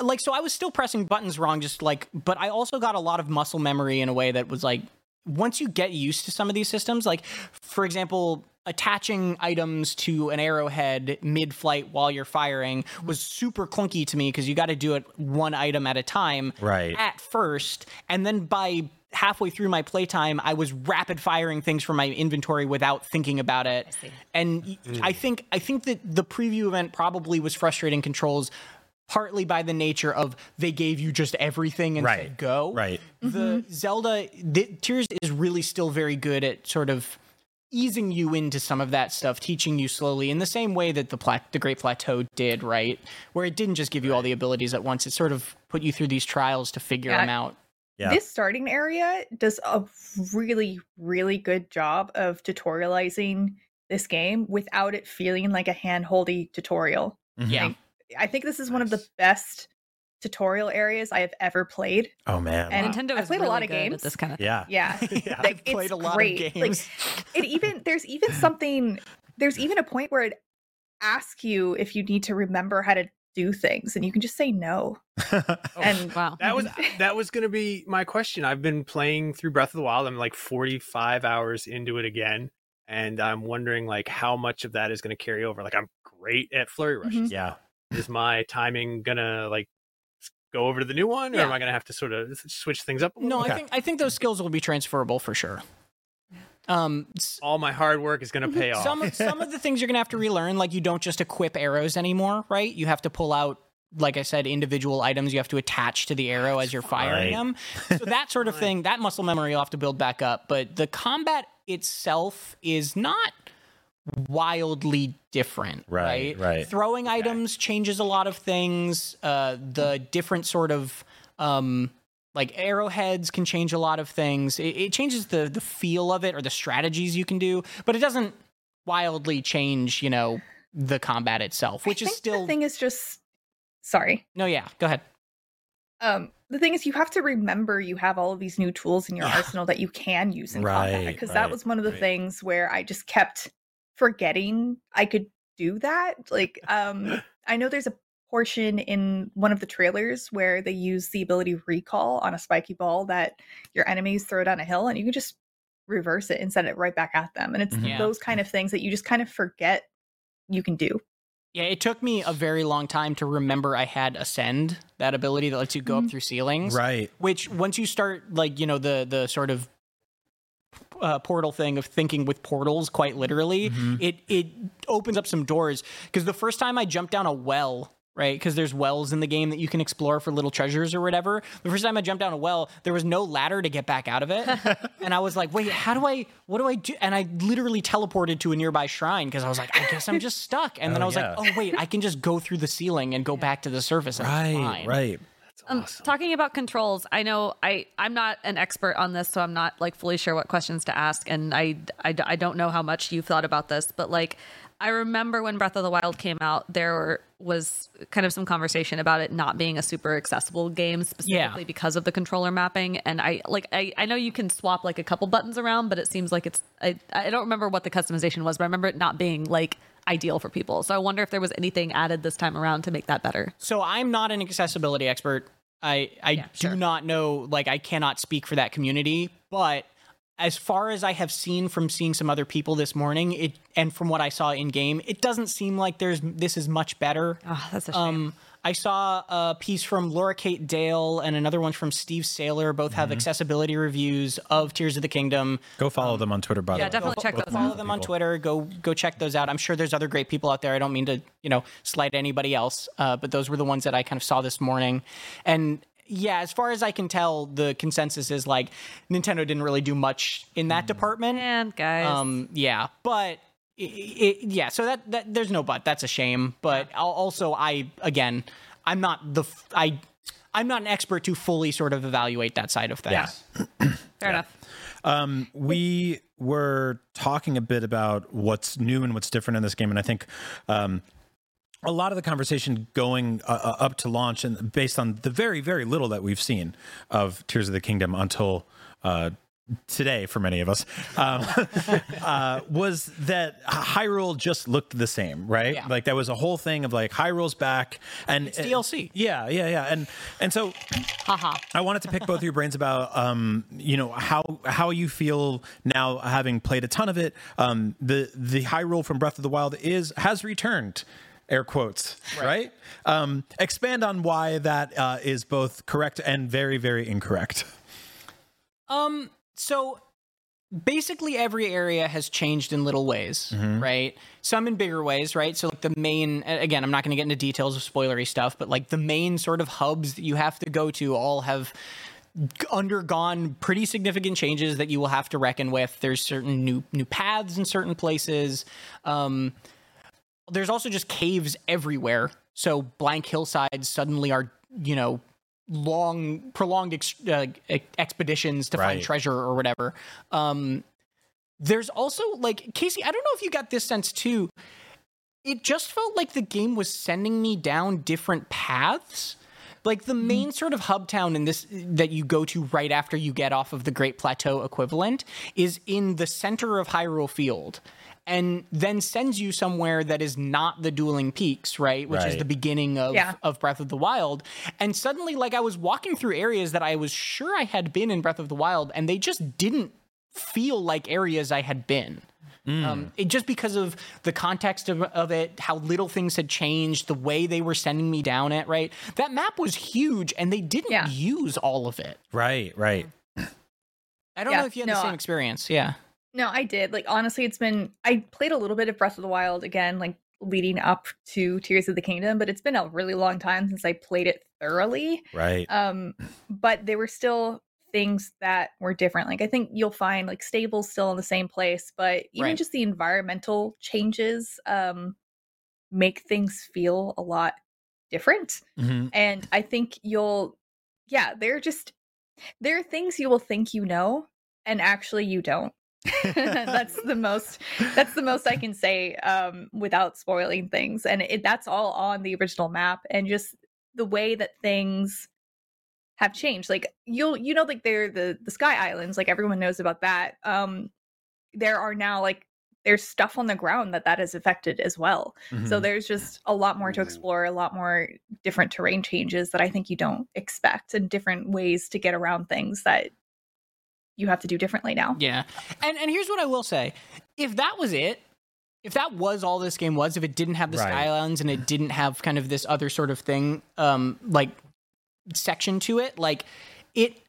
like so I was still pressing buttons wrong just like but I also got a lot of muscle memory in a way that was like once you get used to some of these systems like for example attaching items to an arrowhead mid-flight while you're firing was super clunky to me because you got to do it one item at a time Right. at first and then by halfway through my playtime i was rapid firing things from my inventory without thinking about it. And y- mm. i think i think that the preview event probably was frustrating controls partly by the nature of they gave you just everything and Right. said go. Right. the zelda the, tears is really still very good at sort of easing you into some of that stuff teaching you slowly in the same way that the pla- the great plateau did right? Where it didn't just give you all the abilities at once. It sort of put you through these trials to figure Yeah. them out Yeah. This starting area does a really, really good job of tutorializing this game without it feeling like a hand-holdy tutorial. Mhm. yeah Like, I think this is one of the best tutorial areas I have ever played. Oh man. And- Nintendo I've is played a lot of good at games. this kind of yeah. Yeah. Yeah. Like, I've played it's a lot great. of Like, it even there's even something there's even a point where it asks you if you need to remember how to do things and you can just say no. Oh, and wow. That was that was going to be my question. I've been playing through Breath of the Wild. I'm like 45 hours into it again, and I'm wondering like how much of that is going to carry over. Like I'm great at flurry mm-hmm. rushes. yeah. Is my timing gonna like go over to the new one, or Yeah. am I gonna have to sort of switch things up? A little no bit? i think i think those skills will be transferable for sure um all my hard work is gonna pay off. some of, some of the things you're gonna have to relearn like you don't just equip arrows anymore right? You have to pull out like i said individual items you have to attach to the arrow as you're firing Right. them. So that sort of thing that muscle memory you'll have to build back up. But the combat itself is not wildly different Right, right? right. throwing items changes a lot of things. Uh the different sort of um like arrowheads can change a lot of things it, it changes the the feel of it or the strategies you can do but it doesn't wildly change you know the combat itself which I is still the thing is just sorry. no yeah go ahead Um the thing is you have to remember you have all of these new tools in your Yeah. arsenal that you can use in Right, combat because right, that was one of the right. things where I just kept forgetting I could do that. Like um I know there's a portion in one of the trailers where they use the ability recall on a spiky ball that your enemies throw down a hill and you can just reverse it and send it right back at them. And it's Mhm. Yeah. those kind of things that you just kind of forget you can do. yeah it took me a very long time to remember i had ascend that ability that lets you go up Mhm. through ceilings Right. which once you start like you know the the sort of uh, portal thing of thinking with portals quite literally Mhm. it it opens up some doors because the first time i jumped down a well right because there's wells in the game that you can explore for little treasures or whatever the first time i jumped down a well there was no ladder to get back out of it and i was like wait how do i what do i do and i literally teleported to a nearby shrine because i was like i guess i'm just stuck and then Oh, i was yeah. like oh wait i can just go through the ceiling and go back to the surface and it's Right. fine. Right. Um, talking about controls, I know I I'm not an expert on this, so I'm not like fully sure what questions to ask, and I I, I don't know how much you've thought about this, but like I remember when Breath of the Wild came out, there were, was kind of some conversation about it not being a super accessible game specifically because of the controller mapping, and I like I I know you can swap like a couple buttons around, but it seems like it's I I don't remember what the customization was, but I remember it not being like ideal for people. So I wonder if there was anything added this time around to make that better. So I'm not an accessibility expert. I I Yeah, do sure. not know like I cannot speak for that community, but as far as I have seen from seeing some other people this morning, it and from what I saw in game, it doesn't seem like there's this is much better. Oh, that's a shame. Um, I saw a piece from Laura Kate Dale and another one from Steve Saylor. Both have accessibility reviews of Tears of the Kingdom. Go follow them on Twitter, by the yeah, way. definitely Go check fo- those go out. Follow them on Twitter. Go go check those out. I'm sure there's other great people out there. I don't mean to you know slight anybody else, uh, but those were the ones that I kind of saw this morning. And yeah, as far as I can tell, the consensus is like Nintendo didn't really do much in that department. Man, guys. Um, yeah, but i i yeah, so that, that there's no but. That's a shame. But also, I again, I'm not the f- I. I'm not an expert to fully sort of evaluate that side of things. Yeah. Fair enough. Um, we were talking a bit about what's new and what's different in this game, and I think um, a lot of the conversation going uh, uh, up to launch and based on the very very little that we've seen of Tears of the Kingdom until uh, today for many of us um, uh, was that Hyrule just looked the same, right? Yeah. Like that was a whole thing of like Hyrule's back and It's DLC. Yeah, yeah, yeah, and and so Haha. I wanted to pick both of your brains about, um, you know, how how you feel now having played a ton of it. Um, the the Hyrule from Breath of the Wild is has returned, air quotes, right? Um, expand on why that uh, is both correct and very very incorrect. Um, so basically every area has changed in little ways, right? Some in bigger ways, right? So like the main again, I'm not going to get into details of spoilery stuff, but like the main sort of hubs that you have to go to all have undergone pretty significant changes that you will have to reckon with. There's certain new new paths in certain places. Um there's also just caves everywhere. So blank hillsides suddenly are, you know, long, prolonged ex- uh, expeditions to find treasure or whatever. Um, there's also like Casey. I don't know if you got this sense too. It just felt like the game was sending me down different paths. Like the main sort of hub town in this that you go to right after you get off of the Great Plateau equivalent is in the center of Hyrule Field and then sends you somewhere that is not the dueling peaks, right? Which is the beginning of, Yeah. of Breath of the Wild. And suddenly, like, I was walking through areas that I was sure I had been in Breath of the Wild, and they just didn't feel like areas I had been. Um, it, just because of the context of, of it, how little things had changed, the way they were sending me down it, right? That map was huge, and they didn't Yeah. use all of it. Right, right. I don't Yeah, know if you had no, the same experience. Yeah. No, I did. Like honestly, it's been I played a little bit of Breath of the Wild again, like leading up to Tears of the Kingdom, but it's been a really long time since I played it thoroughly. Right. Um, but there were still things that were different. Like I think you'll find like stables still in the same place, but even Right. just the environmental changes um make things feel a lot different. Mhm. And I think you'll yeah, they're just there are things you will think you know and actually you don't. that's the most that's the most I can say um without spoiling things and it, that's all on the original map and just the way that things have changed like you'll you know like they're the the sky islands like everyone knows about that um there are now like there's stuff on the ground that that has affected as well so Mhm. there's just a lot more to Mhm. explore a lot more different terrain changes that i think you don't expect and different ways to get around things that you have to do differently now Yeah. And and here's what I will say. If that was it, if that was all this game was, if it didn't have the Right. Skylands and it didn't have kind of this other sort of thing, um, like section to it, like it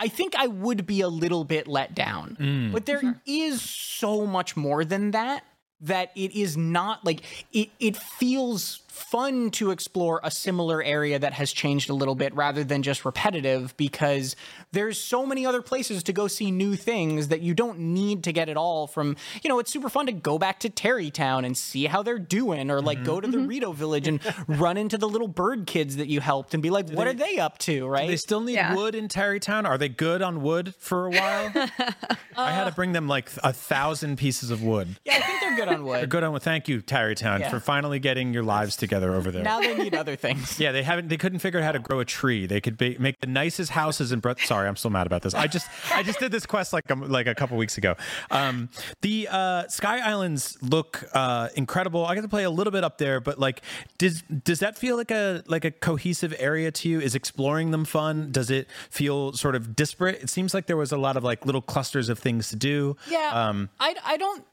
I think I would be a little bit let down. Mm. But there is so much more than that that it is not like it it feels fun to explore a similar area that has changed a little bit rather than just repetitive because there's so many other places to go see new things that you don't need to get it all from you know it's super fun to go back to Tarrey Town and see how they're doing or like mm-hmm. go to the mm-hmm. Rito village and run into the little bird kids that you helped and be like what are they up to right They still need Yeah. wood in Tarrey Town. Are they good on wood for a while? I had to bring them like a thousand pieces of wood. yeah I think they're good on wood They're good on wood. Thank you, Tarrey Town, Yeah. for finally getting your lives together over there. now they need other things yeah, they haven't. They couldn't figure out how to grow a tree. They could be, make the nicest houses in Breath. Sorry, I'm still mad about this. I just, I just did this quest like a, like a couple weeks ago. Um, the uh, Sky Islands look uh, incredible. I got to play a little bit up there, but like, does does that feel like a like a cohesive area to you? Is exploring them fun? Does it feel sort of disparate? It seems like there was a lot of like little clusters of things to do. Yeah, Um, I I don't.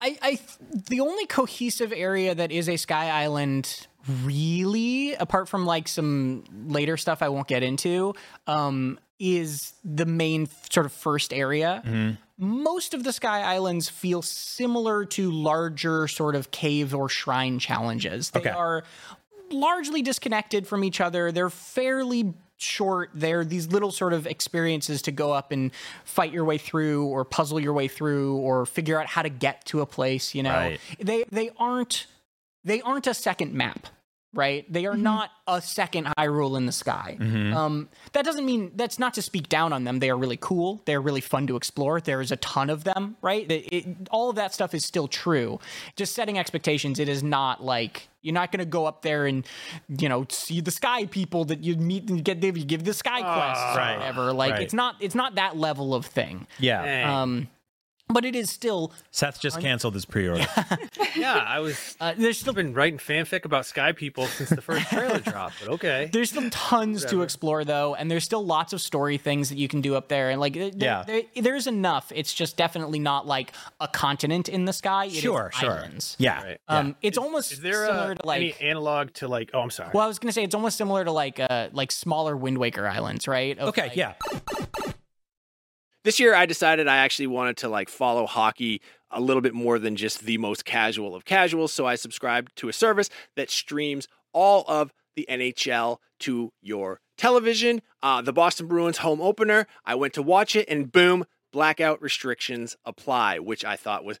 I I the only cohesive area that is a Sky Island really, apart from like some later stuff I won't get into, um, is the main sort of first area. Mm-hmm. Most of the Sky Islands feel similar to larger sort of cave or shrine challenges. They Okay. are largely disconnected from each other. They're fairly short. They're these little sort of experiences to go up and fight your way through or puzzle your way through or figure out how to get to a place, you know. Right. They they aren't they aren't a second map. Right? They are not a second Hyrule in the sky. Um, that doesn't mean that's not to speak down on them. They are really cool. They're really fun to explore. There is a ton of them, right? It, it- all of that stuff is still true. Just setting expectations. It is not like you're not going to go up there and you know see the sky people that you meet and get you give the sky quests Right. or whatever. Like Right. it's not it's not that level of thing. Yeah. Um, but it is still Seth just canceled his pre-order. Yeah, I was. uh, there's still been writing fanfic about Sky People since the first trailer dropped, but okay. There's still tons to explore though, and there's still lots of story things that you can do up there, and like there, Yeah. there- there's enough. It's just definitely not like a continent in the sky. It is sure, sure. islands. Yeah. Right. Um, it's almost Is there similar uh, to like. any analog to like? Oh, I'm sorry. well, I was gonna say it's almost similar to like uh like smaller Wind Waker islands, right? Of, Okay, like- yeah. This year I decided I actually wanted to like follow hockey a little bit more than just the most casual of casuals. So I subscribed to a service that streams all of the NHL to your television. Uh, the Boston Bruins home opener, I went to watch it and boom, blackout restrictions apply, which I thought was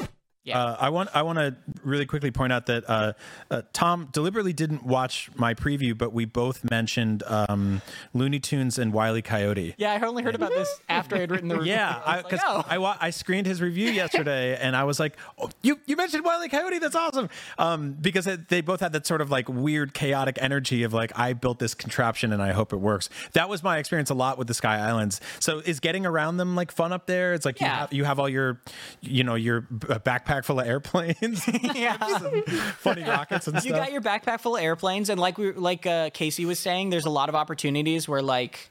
Yeah. Uh, I want I want to really quickly point out that uh, uh, Tom deliberately didn't watch my preview, but we both mentioned um, Looney Tunes and Wile E. Coyote. Yeah, I only heard about this after I had written the review. Yeah, I because like, oh. I, wa- I screened his review yesterday, and I was like, oh, "You you mentioned Wile E. Coyote? That's awesome!" Um, because it, they both had that sort of like weird, chaotic energy of like, "I built this contraption, and I hope it works." That was my experience a lot with the Sky Islands. So, is getting around them like fun up there? It's like you Yeah. have you have all your, you know, your b- backpack full of airplanes, yeah. funny rockets and you got your backpack full of airplanes and like we like uh, casey was saying there's a lot of opportunities where like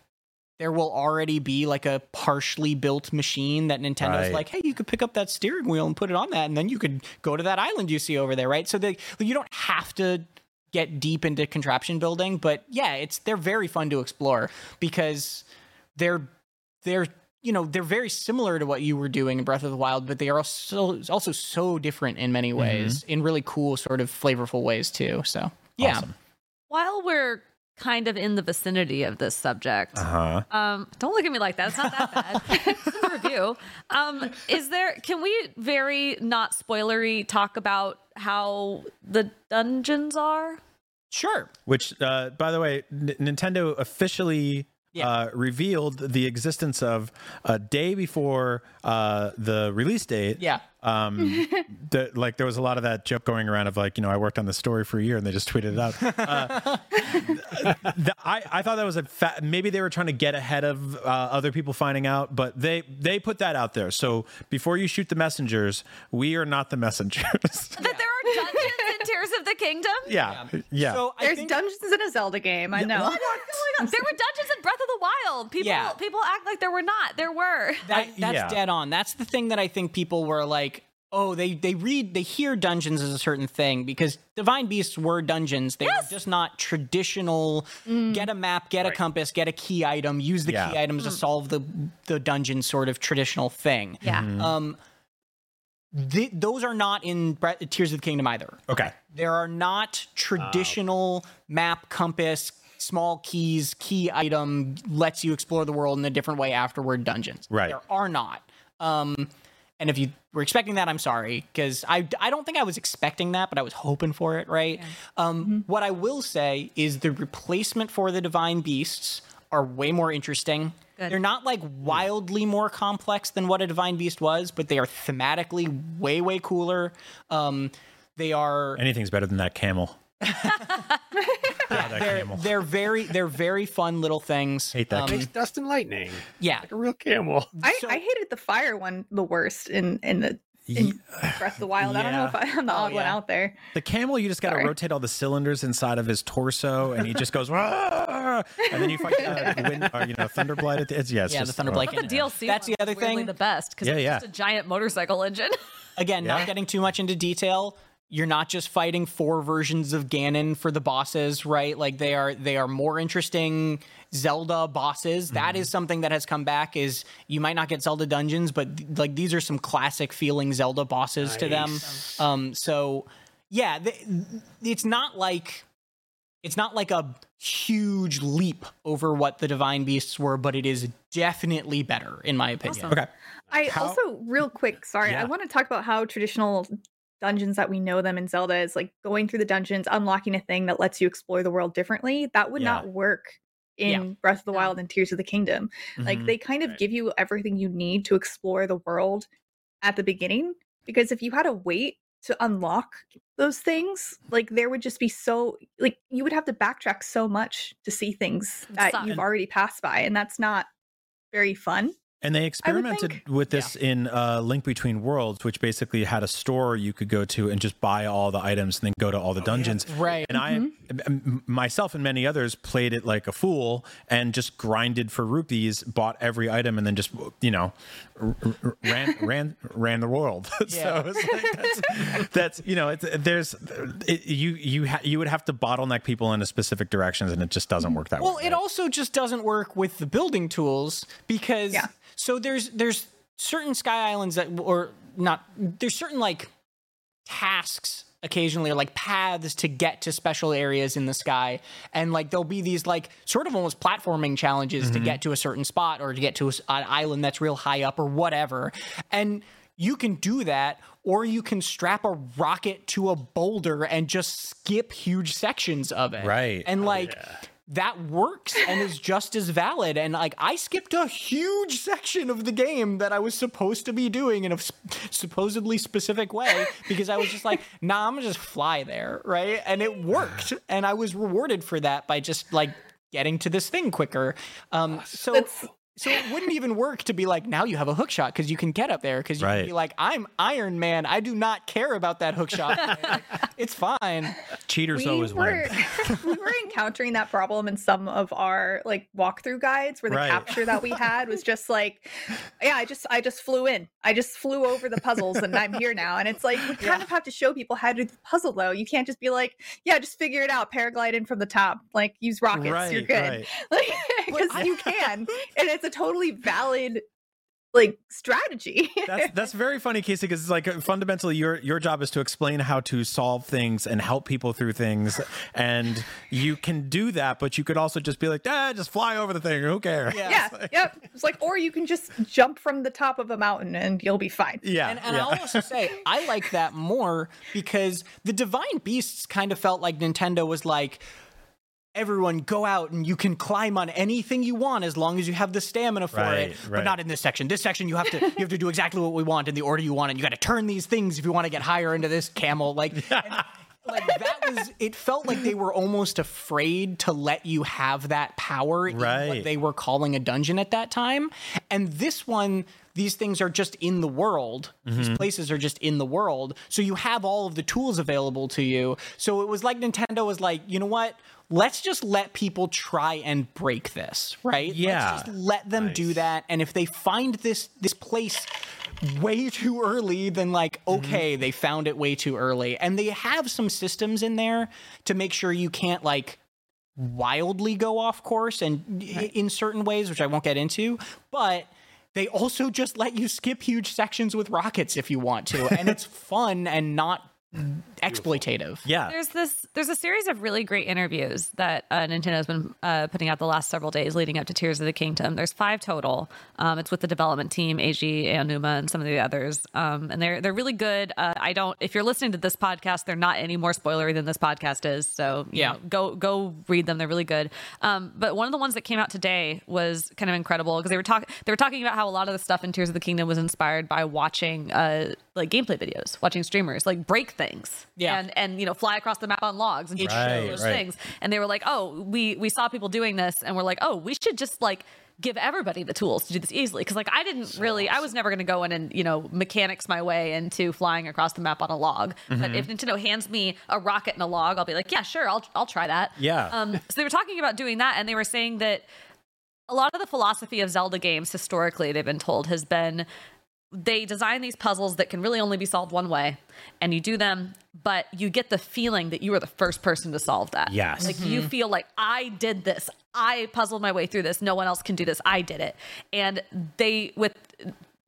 there will already be like a partially built machine that Nintendo's Right. like, hey, you could pick up that steering wheel and put it on that, and then you could go to that island you see over there, right? So they, you don't have to get deep into contraption building, but yeah, it's they're very fun to explore because they're they're you know they're very similar to what you were doing in Breath of the Wild, but they are also also so different in many ways, in really cool sort of flavorful ways too. So yeah, While we're kind of in the vicinity of this subject, Uh huh. um, don't look at me like that. It's not that bad. it's a review. Um, is there? Can we very not spoilery talk about how the dungeons are? sure. Which, uh, by the way, N- Nintendo officially uh, revealed the existence of a day before uh, the release date. Yeah. Um, the, like there was a lot of that joke going around of like, you know, I worked on the story for a year and they just tweeted it out. Uh, the, I, I thought that was a fa- maybe they were trying to get ahead of uh, other people finding out, but they they put that out there. So before you shoot the messengers, we are not the messengers. That there are dungeons in Tears of the Kingdom? yeah, yeah. So I There's think dungeons in a Zelda game. I know. Oh my there were dungeons in Breath of the Wild. People Yeah. people act like there were not. There were. that, that's yeah. dead on. That's the thing that I think people were like, oh, they they read they hear dungeons as a certain thing because divine beasts were dungeons. They were just not traditional. Get a map, get a compass, get a key item, use the Yeah. key items to solve the the dungeon sort of traditional thing. Yeah. Mm-hmm. Um, th- those are not in Bre- Tears of the Kingdom either. okay. There are not traditional map, compass, small keys, key item lets you explore the world in a different way afterward dungeons. Right. There are not. Um, and if you were expecting that, I'm sorry, because I, I don't think I was expecting that, but I was hoping for it, right? Um, What I will say is the replacement for the Divine Beasts are way more interesting. Good. They're not like wildly more complex than what a Divine Beast was, but they are thematically way, way cooler. Um, they are Anything's better than that camel. Yeah, they're, camel. they're very they're very fun little things. Hate that Um, Makes dust and lightning. yeah, Like a real camel. I, So- I hated the fire one the worst in in the in Breath of the Wild. I don't know if I, I'm the odd one yeah. out there. The camel, you just got to rotate all the cylinders inside of his torso, and he just goes, "Rah!" and then you fight, uh, wind, or, you know, Thunderblight at the it's, yeah, it's yeah, just, the Thunderblight. But the DLC That's the other thing. the best because Yeah, it's yeah. just a giant motorcycle engine. Again, Yeah. not getting too much into detail. You're not just fighting four versions of Ganon for the bosses, right? Like they are they are more interesting Zelda bosses. That is something that has come back is you might not get Zelda dungeons, but th- like these are some classic feeling Zelda bosses to them. Um so yeah, th- it's not like it's not like a huge leap over what the divine beasts were, but it is definitely better in my opinion. Awesome. okay. I How- also real quick, sorry, Yeah. I want to talk about how traditional dungeons that we know them in Zelda is like going through the dungeons, unlocking a thing that lets you explore the world differently. That would Yeah. not work in Yeah. Breath of the. Wild and Tears of the Kingdom. Like Mhm. they kind of give you everything you need to explore the world at the beginning because if you had to wait to unlock those things, like there would just be so like you would have to backtrack so much to see things that you've already passed by and that's not very fun. And they experimented think. with this in uh, Link Between Worlds, which basically had a store you could go to and just buy all the items and then go to all the dungeons. Right. And I, myself and many others, played it like a fool and just grinded for rupees, bought every item, and then just you know r- r- ran ran ran the world. Yeah. so it's like that's, that's you know it's, there's it, you you ha- you would have to bottleneck people into specific directions, and it just doesn't work that Well, way. Well, it also just doesn't work with the building tools because Yeah. So there's there's certain sky islands that or not there's certain like tasks occasionally or like paths to get to special areas in the sky. And like there'll be these like sort of almost platforming challenges to mm-hmm. get to a certain spot or to get to an island that's real high up or whatever. And you can do that or you can strap a rocket to a boulder and just skip huge sections of it. Right. and oh, like that works and is just as valid. And like I skipped a huge section of the game that I was supposed to be doing in a supposedly specific way because I was just like, nah, I'm gonna just fly there, right? And it worked, and I was rewarded for that by just like getting to this thing quicker. Um, so. That's so it wouldn't even work to be like, now you have a hook shot because you can get up there because you Right. can be like, I'm Iron Man. I do not care about that hook shot. Like, it's fine. Cheaters we always were win. we were encountering that problem in some of our like walkthrough guides where the Right. capture that we had was just like yeah i just i just flew in i just flew over the puzzles and i'm here now and it's like we kind of have to show people how to do the puzzle though you can't just be like yeah just figure it out paraglide in from the top like use rockets you're good right. like because you can and it's a totally valid like strategy That's that's very funny, Casey, because it's like uh, fundamentally your your job is to explain how to solve things and help people through things, and you can do that, but you could also just be like, ah, just fly over the thing. Who cares? yeah, yep. It's like, or you can just jump from the top of a mountain and you'll be fine. Yeah, And, and I'll also say I like that more because the Divine Beasts kind of felt like Nintendo was like, everyone go out and you can climb on anything you want as long as you have the stamina for Right, it. right. But not in this section. This section you have to you have to do exactly what we want in the order you want, and you got to turn these things if you want to get higher into this camel. Like. and- like that was it felt like they were almost afraid to let you have that power in what they were calling a dungeon at that time and this one these things are just in the world. These Mhm. places are just in the world. So you have all of the tools available to you. So it was like nintendo was like you know what? Let's just let people try and break this right? Yeah. let's just let them do that. And if they find this this place way too early then like okay they found it way too early. And they have some systems in there to make sure you can't like wildly go off course and i- in certain ways which I won't get into. But they also just let you skip huge sections with rockets if you want to and it's fun and not exploitative yeah There's this. There's a series of really great interviews that uh, Nintendo's been uh, putting out the last several days leading up to Tears of the Kingdom. There's five total. Um, it's with the development team, AG, Aonuma, and some of the others. Um, and they're they're really good. Uh, I don't. If you're listening to this podcast, they're not any more spoilery than this podcast is. So you Yeah. know, go go read them. They're really good. Um, but one of the ones that came out today was kind of incredible because they were talking they were talking about how a lot of the stuff in Tears of the Kingdom was inspired by watching uh, like gameplay videos, watching streamers like break things, Yeah. and and you know fly across the map on logs and Right, show those right. things. And they were like, oh, we we saw people doing this, and we're like, oh, we should just like give everybody the tools to do this easily because like i didn't really i was never going to go in and you know mechanics my way into flying across the map on a log but Mhm. if nintendo hands me a rocket and a log i'll be like yeah sure i'll, I'll try that Yeah. um, so they were talking about doing that and they were saying that a lot of the philosophy of zelda games historically they've been told has been they design these puzzles that can really only be solved one way and you do them but you get the feeling that you were the first person to solve that. Yes. like you feel like i did this. I puzzled my way through this. No one else can do this. I did it. And they with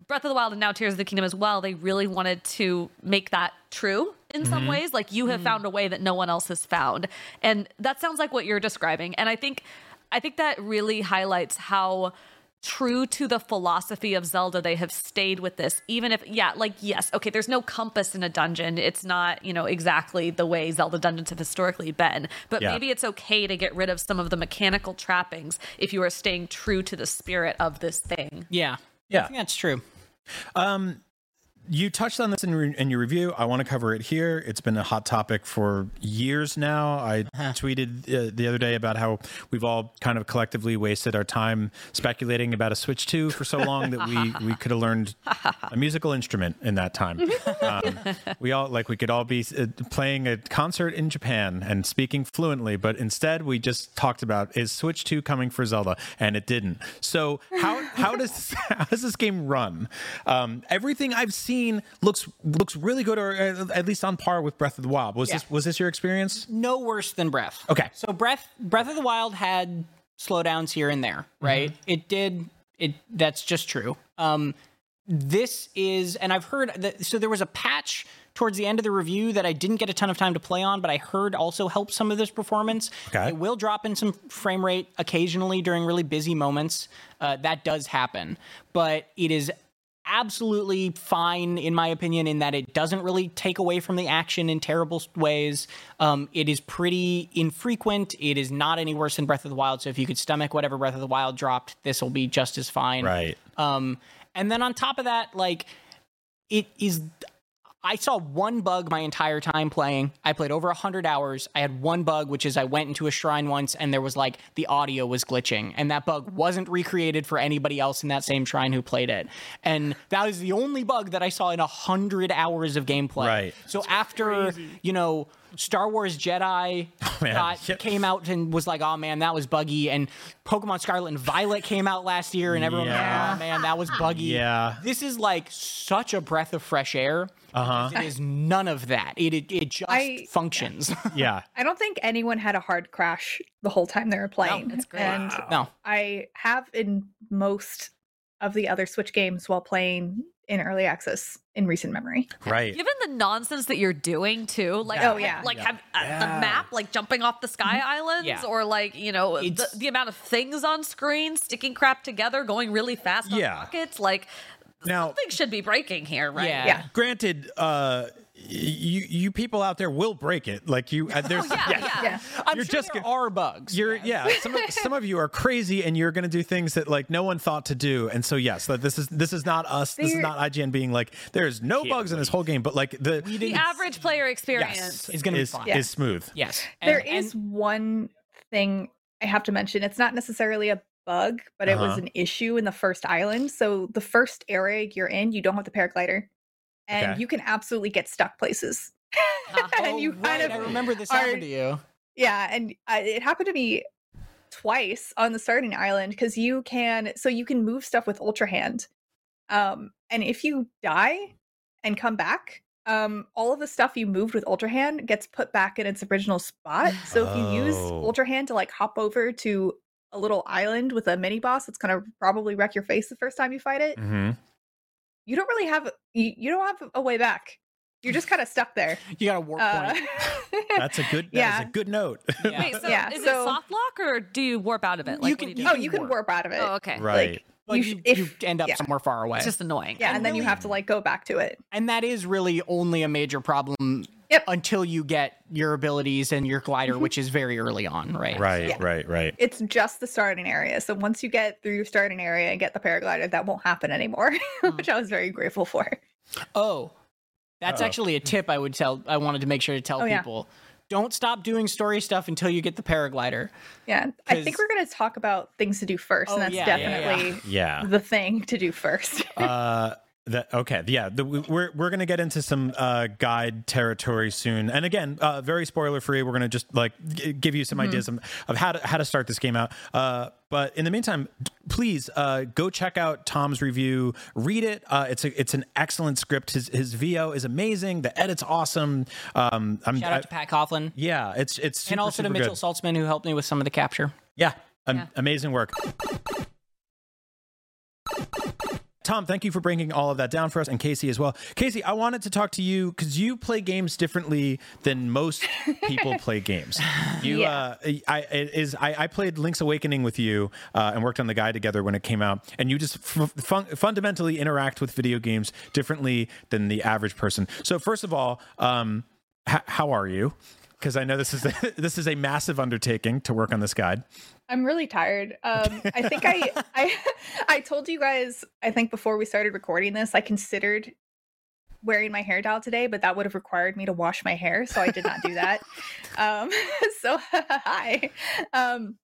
breath of the wild and now tears of the kingdom as well they really wanted to make that true in some Mhm. ways. Like you have found a way that no one else has found. And that sounds like what you're describing. And i think i think that really highlights how true to the philosophy of Zelda, they have stayed with this. Even if, yeah, like, yes, okay, there's no compass in a dungeon. It's not, you know, exactly the way Zelda dungeons have historically been. But Yeah. maybe it's okay to get rid of some of the mechanical trappings if you are staying true to the spirit of this thing. yeah Yeah. i think that's true Um, you touched on this in, re- in your review. I want to cover it here. It's been a hot topic for years now. I tweeted uh, the other day about how we've all kind of collectively wasted our time speculating about a Switch 2 for so long that we, we could have learned a musical instrument in that time. Um, we all like we could all be uh, playing a concert in Japan and speaking fluently, but instead we just talked about is Switch 2 coming for Zelda, and it didn't. So how how does how does this game run? Um, everything I've seen looks looks really good, or uh, at least on par with Breath of the Wild. Was Yeah. this was this your experience? no worse than breath Okay. so breath breath of the wild had slowdowns here and there right it did it that's just true um this is and i've heard that so there was a patch towards the end of the review that i didn't get a ton of time to play on but i heard also helped some of this performance Okay. it will drop in some frame rate occasionally during really busy moments uh, that does happen but it is absolutely fine in my opinion in that it doesn't really take away from the action in terrible ways. Um, it is pretty infrequent. It is not any worse than breath of the wild. So if you could stomach whatever breath of the wild dropped this will be just as fine. Right. um, and then on top of that like it is I saw one bug my entire time playing. I played over 100 hours. I had one bug, which is I went into a shrine once and there was like the audio was glitching. And that bug wasn't recreated for anybody else in that same shrine who played it. And that was the only bug that I saw in 100 hours of gameplay. Right. So after, you know, Star Wars Jedi man. got, Yep. came out and was like, oh man, that was buggy. And Pokemon Scarlet and Violet came out last year and everyone Yeah. was like, oh man, that was buggy. Yeah. This is like such a breath of fresh air. Uh-huh. It is none of that. It it, it just I- functions. Yeah. I don't think anyone had a hard crash the whole time they were playing. that's great. And no. I have in most of the other Switch games while playing in early access in recent memory. Right. Given the nonsense that you're doing too, like Yeah. Oh, yeah. like Yeah. have uh, the map like jumping off the sky islands, Yeah. or like you know the, the amount of things on screen, sticking crap together, going really fast on Yeah. rockets, like Now, something should be breaking here, right? Yeah. Yeah. granted, uh, you you people out there will break it. Like you, uh, there's Oh, yeah, yeah. Yeah. I'm You're sure just there are bugs. You're yeah. Some of, some of you are crazy, and you're going to do things that like no one thought to do. And so yes, that this is this is not us. This is not IGN being like there's no bugs in this whole game, but like the The average player experience. yes It's gonna be is, fine. is smooth. yes. There And- is and- one thing I have to mention. It's not necessarily a bug, but it was Uh-huh. an issue in the first island. So the first area you're in, you don't have the paraglider. And Okay. you can absolutely get stuck places. Uh-huh. and you Oh, kind right, of I remember this are- happened to you. Yeah, and uh, it happened to me twice on the starting island because you can so you can move stuff with Ultra Hand, um, and if you die and come back, um, all of the stuff you moved with Ultra Hand gets put back in its original spot. So if you use Oh. Ultra Hand to like hop over to a little island with a mini boss that's gonna probably wreck your face the first time you fight it, Mm-hmm. You don't really have you, you don't have a way back. You're just kind of stuck there. You got a warp Uh, point. That's a good. That Yeah. is a good note. Yeah. Wait, so Yeah, is so- it soft lock or do you warp out of it? Like, You what can- do you oh, can you can warp. warp out of it. Oh, okay. right. But you you, if- you end up yeah. somewhere far away. It's just annoying. Yeah, and, then you have to like go back to it. and that is really only a major problem Yep. until you get your abilities and your glider, mm-hmm. which is very early on, right? Right. Yeah. Right. Right. It's just the starting area. So once you get through your starting area and get the paraglider, that won't happen anymore, mm. which I was very grateful for. Oh, that's Uh-oh. actually a tip I would tell. I wanted to make sure to tell Oh, yeah. People. Don't stop doing story stuff until you get the paraglider. Yeah, I think we're going to talk about things to do first, Oh, and that's yeah, yeah, yeah. definitely Yeah. the thing to do first. uh that okay yeah the, we- we're we're gonna get into some uh guide territory soon. And again uh very spoiler free we're gonna just like g- give you some ideas of, of how to how to start this game out. Uh but in the meantime please uh go check out tom's review. Read it. Uh it's a it's an excellent script. His his vo is amazing. The edit's awesome. Um i'm Shout out I- to Pat Coughlin. Yeah it's it's super, and also to Mitchell good. Saltzman who helped me with some of the capture. Yeah, am- Yeah. amazing work. Tom, thank you for breaking all of that down for us, and Casey as well. Casey, I wanted to talk to you because you play games differently than most people play games. You, Yeah. uh, I it is I, I played Link's Awakening with you uh, and worked on the guide together when it came out, and you just f- fun- fundamentally interact with video games differently than the average person. So, first of all, um, h- how are you? Because I know this is this is a massive undertaking to work on this guide. I'm really tired. Um, I think I, I I told you guys. I think before we started recording this, I considered wearing my hair down today, but that would have required me to wash my hair, so I did not do that. Um, so hi. Um,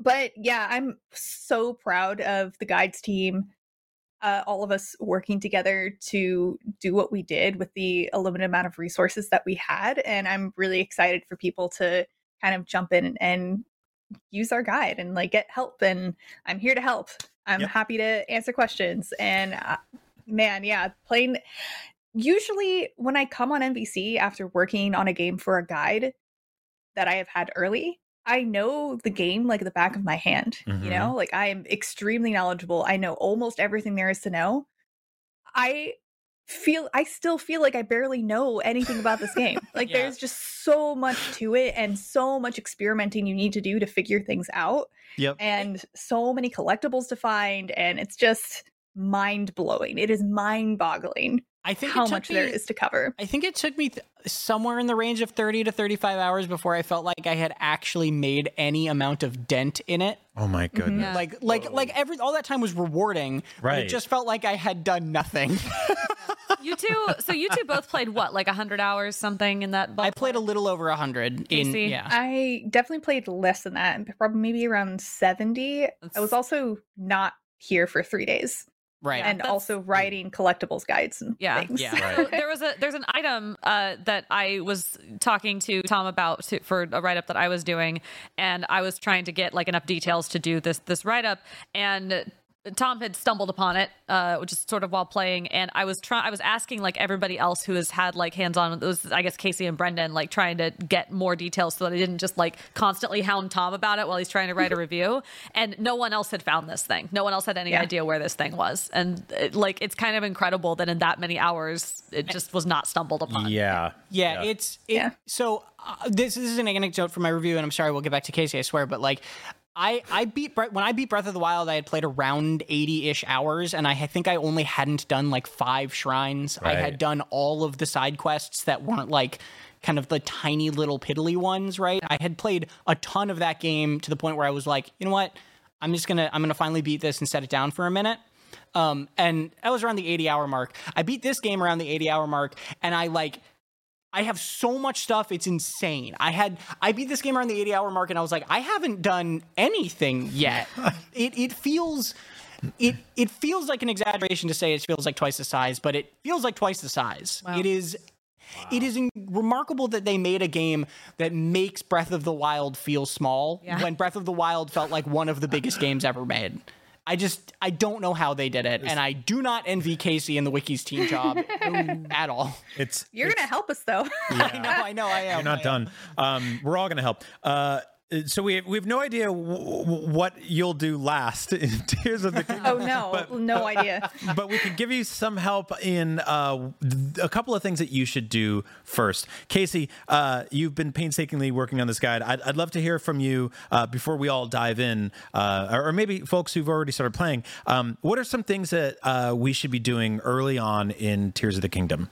but yeah, I'm so proud of the guides team. Uh, all of us working together to do what we did with the limited amount of resources that we had, and I'm really excited for people to kind of jump in and use our guide and like get help and i'm here to help i'm Yep. happy to answer questions and uh, man yeah playing usually when i come on NVC after working on a game for a guide that i have had early i know the game like the back of my hand Mhm. you know like i am extremely knowledgeable i know almost everything there is to know i feel i still feel like i barely know anything about this game like Yeah. there's just so much to it and so much experimenting you need to do to figure things out Yep. and so many collectibles to find and it's just mind blowing it is mind boggling I think how much there me- is to cover I think it took me th- somewhere in the range of 30 to 35 hours before I felt like I had actually made any amount of dent in it. Oh my mm-hmm. goodness. Yeah. Like like like every all that time was rewarding, Right. it just felt like I had done nothing. You two, so you two both played what, like hundred hours, something in that. I played a little over hundred. In Casey? yeah, I definitely played less than that, probably maybe around 70. I was also not here for three days. Right. and that's- also writing collectibles guides and Yeah. things. Yeah. So there was a there's an item uh, that I was talking to Tom about to, for a write up that I was doing, and I was trying to get like enough details to do this this write up, and Tom had stumbled upon it, uh, which is sort of while playing, and I was trying. I was asking like everybody else who has had like hands on. It was I guess Casey and Brendan like trying to get more details so that I didn't just like constantly hound Tom about it while he's trying to write a review. And no one else had found this thing. No one else had any Yeah. idea where this thing was. And it, like it's kind of incredible that in that many hours it just was not stumbled upon. Yeah. Yeah, it's it, Yeah. so uh, this, this is an anecdote from my review, and I'm sorry we'll get back to Casey, I swear, but like. I, I beat when I beat Breath of the Wild, I had played around 80 ish hours, and I think I only hadn't done like five shrines. I had done all of the side quests that weren't like kind of the tiny little piddly ones, right? I had played a ton of that game to the point where I was like, you know what? I'm just gonna I'm gonna finally beat this and set it down for a minute. Um, and I was around the 80 hour mark. I beat this game around the 80 hour mark, and I like I have so much stuff, it's insane. I had I beat this game around the 80 hour mark and I was like, I haven't done anything yet. it it feels it it feels like an exaggeration to say it feels like twice the size, but it feels like twice the size. It is it is in- remarkable that they made a game that makes Breath of the Wild feel small Yeah. when Breath of the Wild felt like one of the biggest games ever made. I just I don't know how they did it, and I do not envy Casey and the Wiki's team job at all. It's You're going to help us though. I know, I know, I am. You're not I done. Um, we're all going to help. Uh, so we we have no idea w- w- what you'll do last in Tears of the Kingdom. oh no, no idea. but we can give you some help in uh, a couple of things that you should do first. Casey, uh, you've been painstakingly working on this guide. I'd, I'd love to hear from you uh, before we all dive in, uh, or, or maybe folks who've already started playing. Um, what are some things that uh, we should be doing early on in Tears of the Kingdom?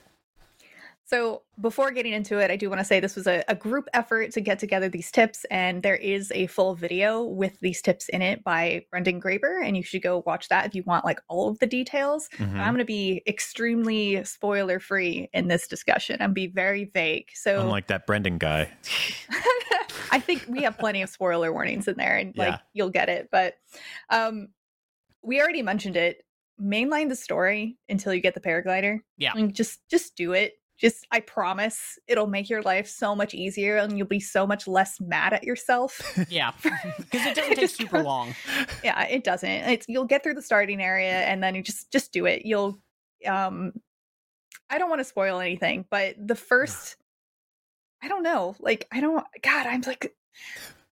So before getting into it, I do want to say this was a, a group effort to get together these tips, and there is a full video with these tips in it by Brendan Graeber, and you should go watch that if you want like all of the details. Mhm. I'm going to be extremely spoiler free in this discussion. I'm be very vague. So Unlike that Brendan guy. I think we have plenty of spoiler warnings in there, and like Yeah. you'll get it. But um, we already mentioned it. Mainline the story until you get the paraglider. Yeah. and just just do it. Just I promise it'll make your life so much easier, and you'll be so much less mad at yourself. Yeah, because it doesn't take super long. yeah, it doesn't. It's you'll get through the starting area, and then you just just do it. You'll um, I don't want to spoil anything, but the first, I don't know, like I don't. God, I'm like.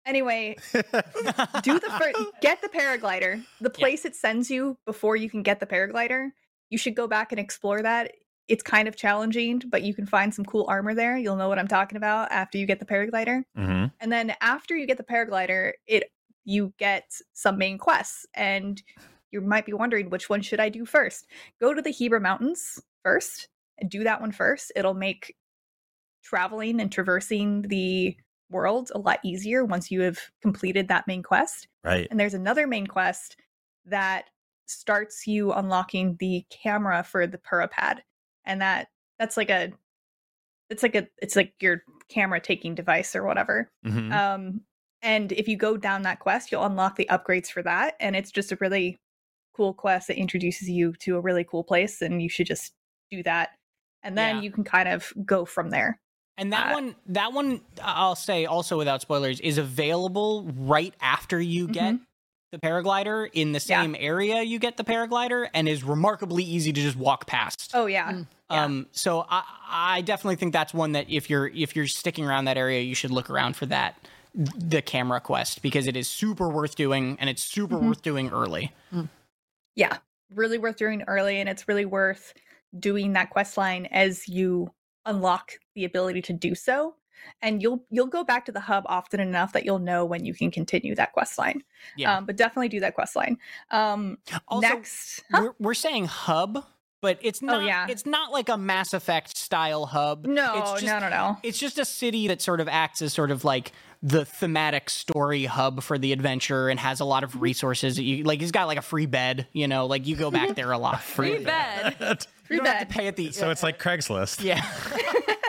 Anyway, do the first, get the paraglider. The place it sends you before you can get the paraglider, you should go back and explore that. It's kind of challenging, but you can find some cool armor there. You'll know what I'm talking about after you get the paraglider. Mm-hmm. And then after you get the paraglider, it you get some main quests and you might be wondering which one should I do first? Go to the Hebra Mountains first and do that one first. It'll make traveling and traversing the world a lot easier once you have completed that main quest. Right. And there's another main quest that starts you unlocking the camera for the Purah Pad. And that that's like a it's like a it's like your camera taking device or whatever. Mhm. Um and if you go down that quest, you'll unlock the upgrades for that and it's just a really cool quest that introduces you to a really cool place and you should just do that. And then Yeah. you can kind of go from there. And that one, that one, I'll say also without spoilers, is available right after you get the paraglider in the Yeah. same area you get the paraglider, and is remarkably easy to just walk past. Oh yeah. Um, so I, I definitely think that's one that if you're if you're sticking around that area, you should look around for that the camera quest because it is super worth doing and it's super Mhm. worth doing early. yeah really worth doing early and it's really worth doing that quest line as you unlock the ability to do so and you'll you'll go back to the hub often enough that you'll know when you can continue that quest line Yeah. um, but definitely do that quest line um Also, next we're, we're saying hub, but it's not. Oh, yeah. It's not like a Mass Effect style hub. No, it's just, no, no, no. It's just a city that sort of acts as sort of like the thematic story hub for the adventure and has a lot of resources. You like he's got like a free bed, you know, like you go back there a lot. Free bed. you don't have to pay at the So it's like Craigslist. yeah.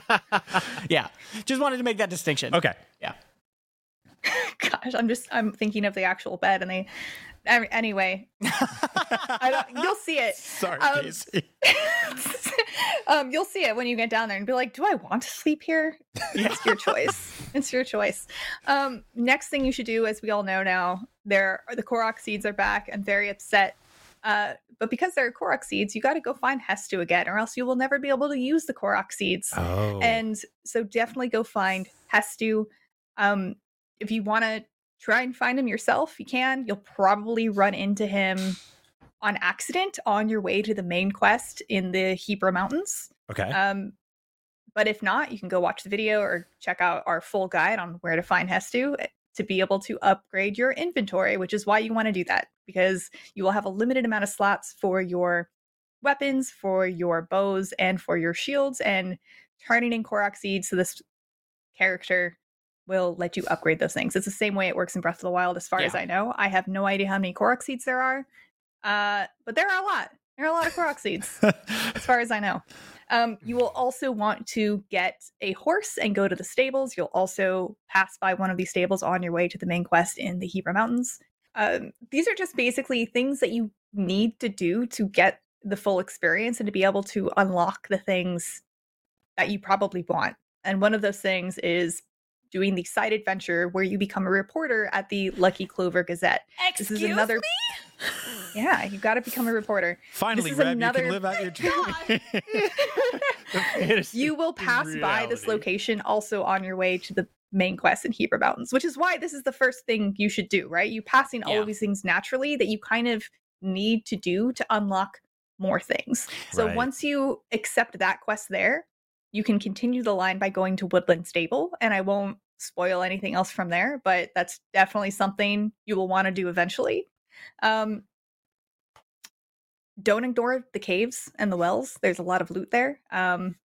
yeah. Just wanted to make that distinction. Okay. Yeah. Gosh, I'm just I'm thinking of the actual bed, and they. any- Anyway, I don't, you'll see it. Sorry, Um, Casey. um, you'll see it when you get down there and be like, "Do I want to sleep here?" It's your choice. It's your choice. Um, next thing you should do, as we all know now, there are the Korok seeds are back. I'm very upset. Uh, but because there are Korok seeds, you got to go find Hestu again, or else you will never be able to use the Korok seeds. Oh. And so definitely go find Hestu. Um, if you want to try and find him yourself, you can. You'll probably run into him on accident on your way to the main quest in the Hebra Mountains. Okay. Um, but if not, you can go watch the video or check out our full guide on where to find Hestu eh, to be able to upgrade your inventory, which is why you want to do that because you will have a limited amount of slots for your weapons, for your bows, and for your shields. And turning in Korok seeds to this character will let you upgrade those things. It's the same way it works in Breath of the Wild, as far as I know. I have no idea how many Korok seeds there are, uh, but there are a lot. There are a lot of Korok seeds, as far as I know. Um, you will also want to get a horse and go to the stables. You'll also pass by one of these stables on your way to the main quest in the Hebra Mountains. Um, these are just basically things that you need to do to get the full experience and to be able to unlock the things that you probably want. And one of those things is doing the side adventure where you become a reporter at the Lucky Clover Gazette. this is Excuse another Yeah, you got to become a reporter. Finally, this is Reb, you another can live out your dream. you will pass by this location also on your way to the main quest in Hebra Mountains, which is why this is the first thing you should do, right? You passing all Yeah. of these things naturally that you kind of need to do to unlock more things. So Right. once you accept that quest there, you can continue the line by going to Woodland Stable, and I won't spoil anything else from there, but that's definitely something you will want to do eventually. Um, don't ignore the caves and the wells. There's a lot of loot there. Um,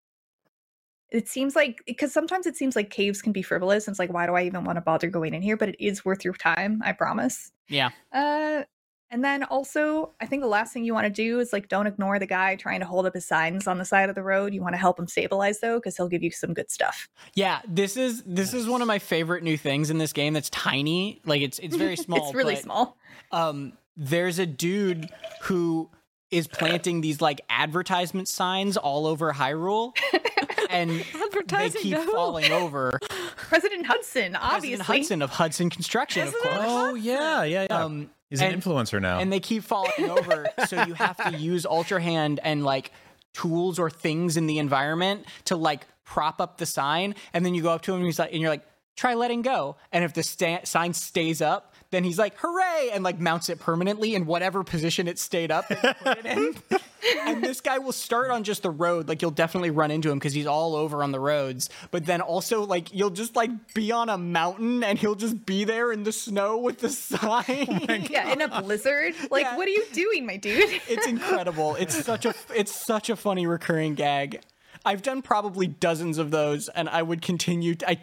it seems like because sometimes it seems like caves can be frivolous and it's like why do i even want to bother going in here but it is worth your time i promise Yeah. uh and then also i think the last thing you want to do is like don't ignore the guy trying to hold up his signs on the side of the road you want to help him stabilize though because he'll give you some good stuff Yeah, this is this is one of my favorite new things in this game that's tiny. Like it's it's very small. it's really but, small Um there's a dude who is planting these like advertisement signs all over Hyrule and they Advertising keep to who? falling over. president hudson obviously President Hudson of Hudson Construction, of course. oh, yeah, yeah, yeah. Um, He's an influencer now. and they keep falling over so you have to use ultra hand and like tools or things in the environment to like prop up the sign and then you go up to him and he's like and you're like try letting go and if the sta- sign stays up then he's like hooray and like mounts it permanently in whatever position it stayed up it in. and this guy will start on just the road like you'll definitely run into him because he's all over on the roads but then also like you'll just like be on a mountain and he'll just be there in the snow with the sign oh yeah in a blizzard like Yeah. what are you doing my dude it's incredible. It's such a it's such a funny recurring gag. I've done probably dozens of those, and I would continue. To, I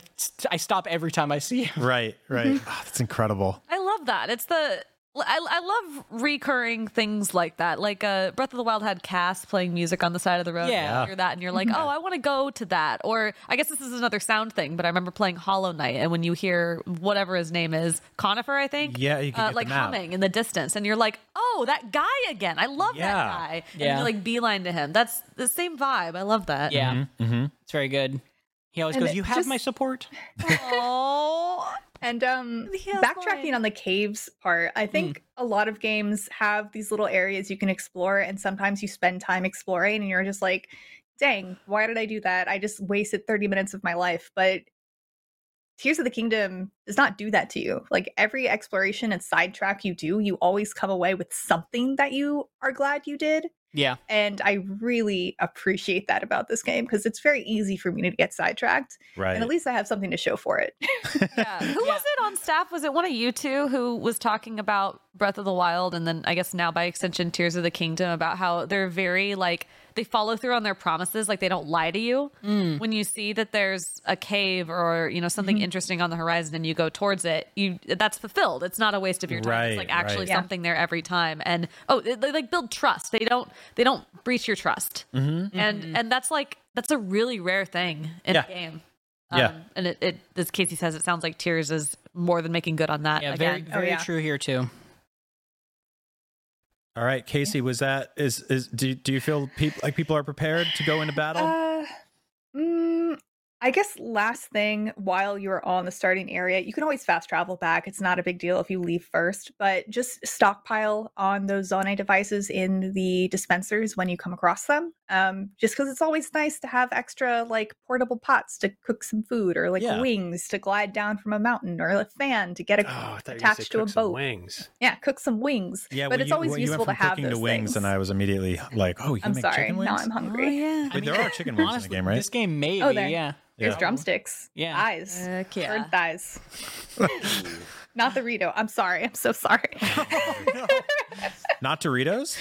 I stop every time I see him. right, right. Ah, that's incredible. I love that. It's the I, I love recurring things like that. Like uh, Breath of the Wild had Cass playing music on the side of the road. Yeah. You hear that and you're like, oh, I want to go to that. Or I guess this is another sound thing, but I remember playing Hollow Knight, and when you hear whatever his name is, Conifer, I think. Yeah, you can uh, get the like map. humming in the distance, and you're like, oh, that guy again. I love Yeah. that guy. Yeah. And you like beeline to him. That's the same vibe. I love that. Yeah, Mm-hmm. it's very good. He always And goes, "You have just- my support." Oh. And um backtracking mine. on the caves part, I think a lot of games have these little areas you can explore and sometimes you spend time exploring and you're just like, dang, why did I do that? I just wasted 30 minutes of my life. But Tears of the Kingdom does not do that to you. Like every exploration and sidetrack you do, you always come away with something that you are glad you did. Yeah, And I really appreciate that about this game because it's very easy for me to get sidetracked. Right. And at least I have something to show for it. Yeah. Who was it on staff? Was it one of you two who was talking about Breath of the Wild and then I guess now by extension Tears of the Kingdom about how they're very like they follow through on their promises like they don't lie to you. Mm. When you see that there's a cave or you know something Mm-hmm. interesting on the horizon and you go towards it, you that's fulfilled. It's not a waste of your time. it's like actually right. Yeah. something there every time. And oh, they, they like build trust. They don't they don't breach your trust. Mm-hmm. And and that's like that's a really rare thing in Yeah. a game. Yeah. Um, and it, it, as Casey says, it sounds like Tears is more than making good on that. Yeah, very, again. very yeah. true here too. All right, Casey, was that is is do do you feel peop, like people are prepared to go into battle? Uh, mm, I guess last thing while you're on the starting area, you can always fast travel back. It's not a big deal if you leave first, but just stockpile on those Zonai devices in the dispensers when you come across them. Um, just because it's always nice to have extra like portable pots to cook some food, or like Yeah. wings to glide down from a mountain, or a fan to get a, Oh, I thought you were gonna say attached to a cook some boat. Wings. Yeah, cook some wings. yeah, but when it's you, always when you useful went to have cooking those to wings, things. and I was immediately like, oh, you can I'm make sorry. chicken wings. Now I'm hungry. yeah. Wait, there are chicken wings Honestly, in the game, right? This game maybe, Oh, there. yeah. There's Yeah. drumsticks. Yeah. Eyes. Heck yeah. Bird thighs. Not the Rito. I'm sorry. I'm so sorry. Not Doritos.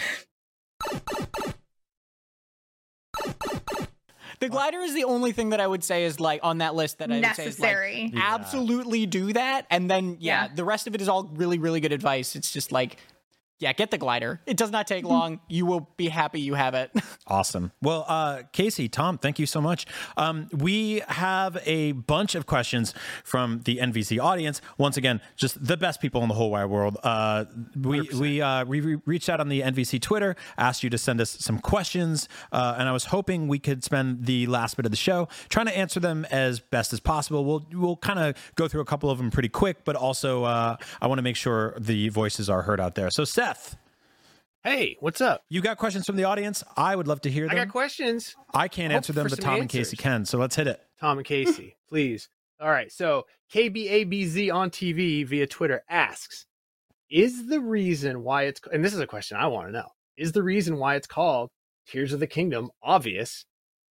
The glider is the only thing that I would say is like on that list that I would say is like Yeah. absolutely do that, and then yeah, Yeah. the rest of it is all really really good advice. It's just like yeah, get the glider. It does not take long. You will be happy you have it. Awesome. Well, uh, Casey, Tom, thank you so much. Um, we have a bunch of questions from the NVC audience. Once again, just the best people in the whole wide world. Uh, we we uh, we re- reached out on the NVC Twitter, asked you to send us some questions, uh, and I was hoping we could spend the last bit of the show trying to answer them as best as possible. We'll we'll kind of go through a couple of them pretty quick, but also uh, I want to make sure the voices are heard out there. So, Seth. Hey, what's up? You got questions from the audience? I would love to hear I them. got questions. I can't answer them, but Tom and Casey can. So let's hit it. Tom and Casey, please. All right. So KBABZ on TV via Twitter asks, "Is the reason why it's and this is a question I want to know is the reason why it's called Tears of the Kingdom obvious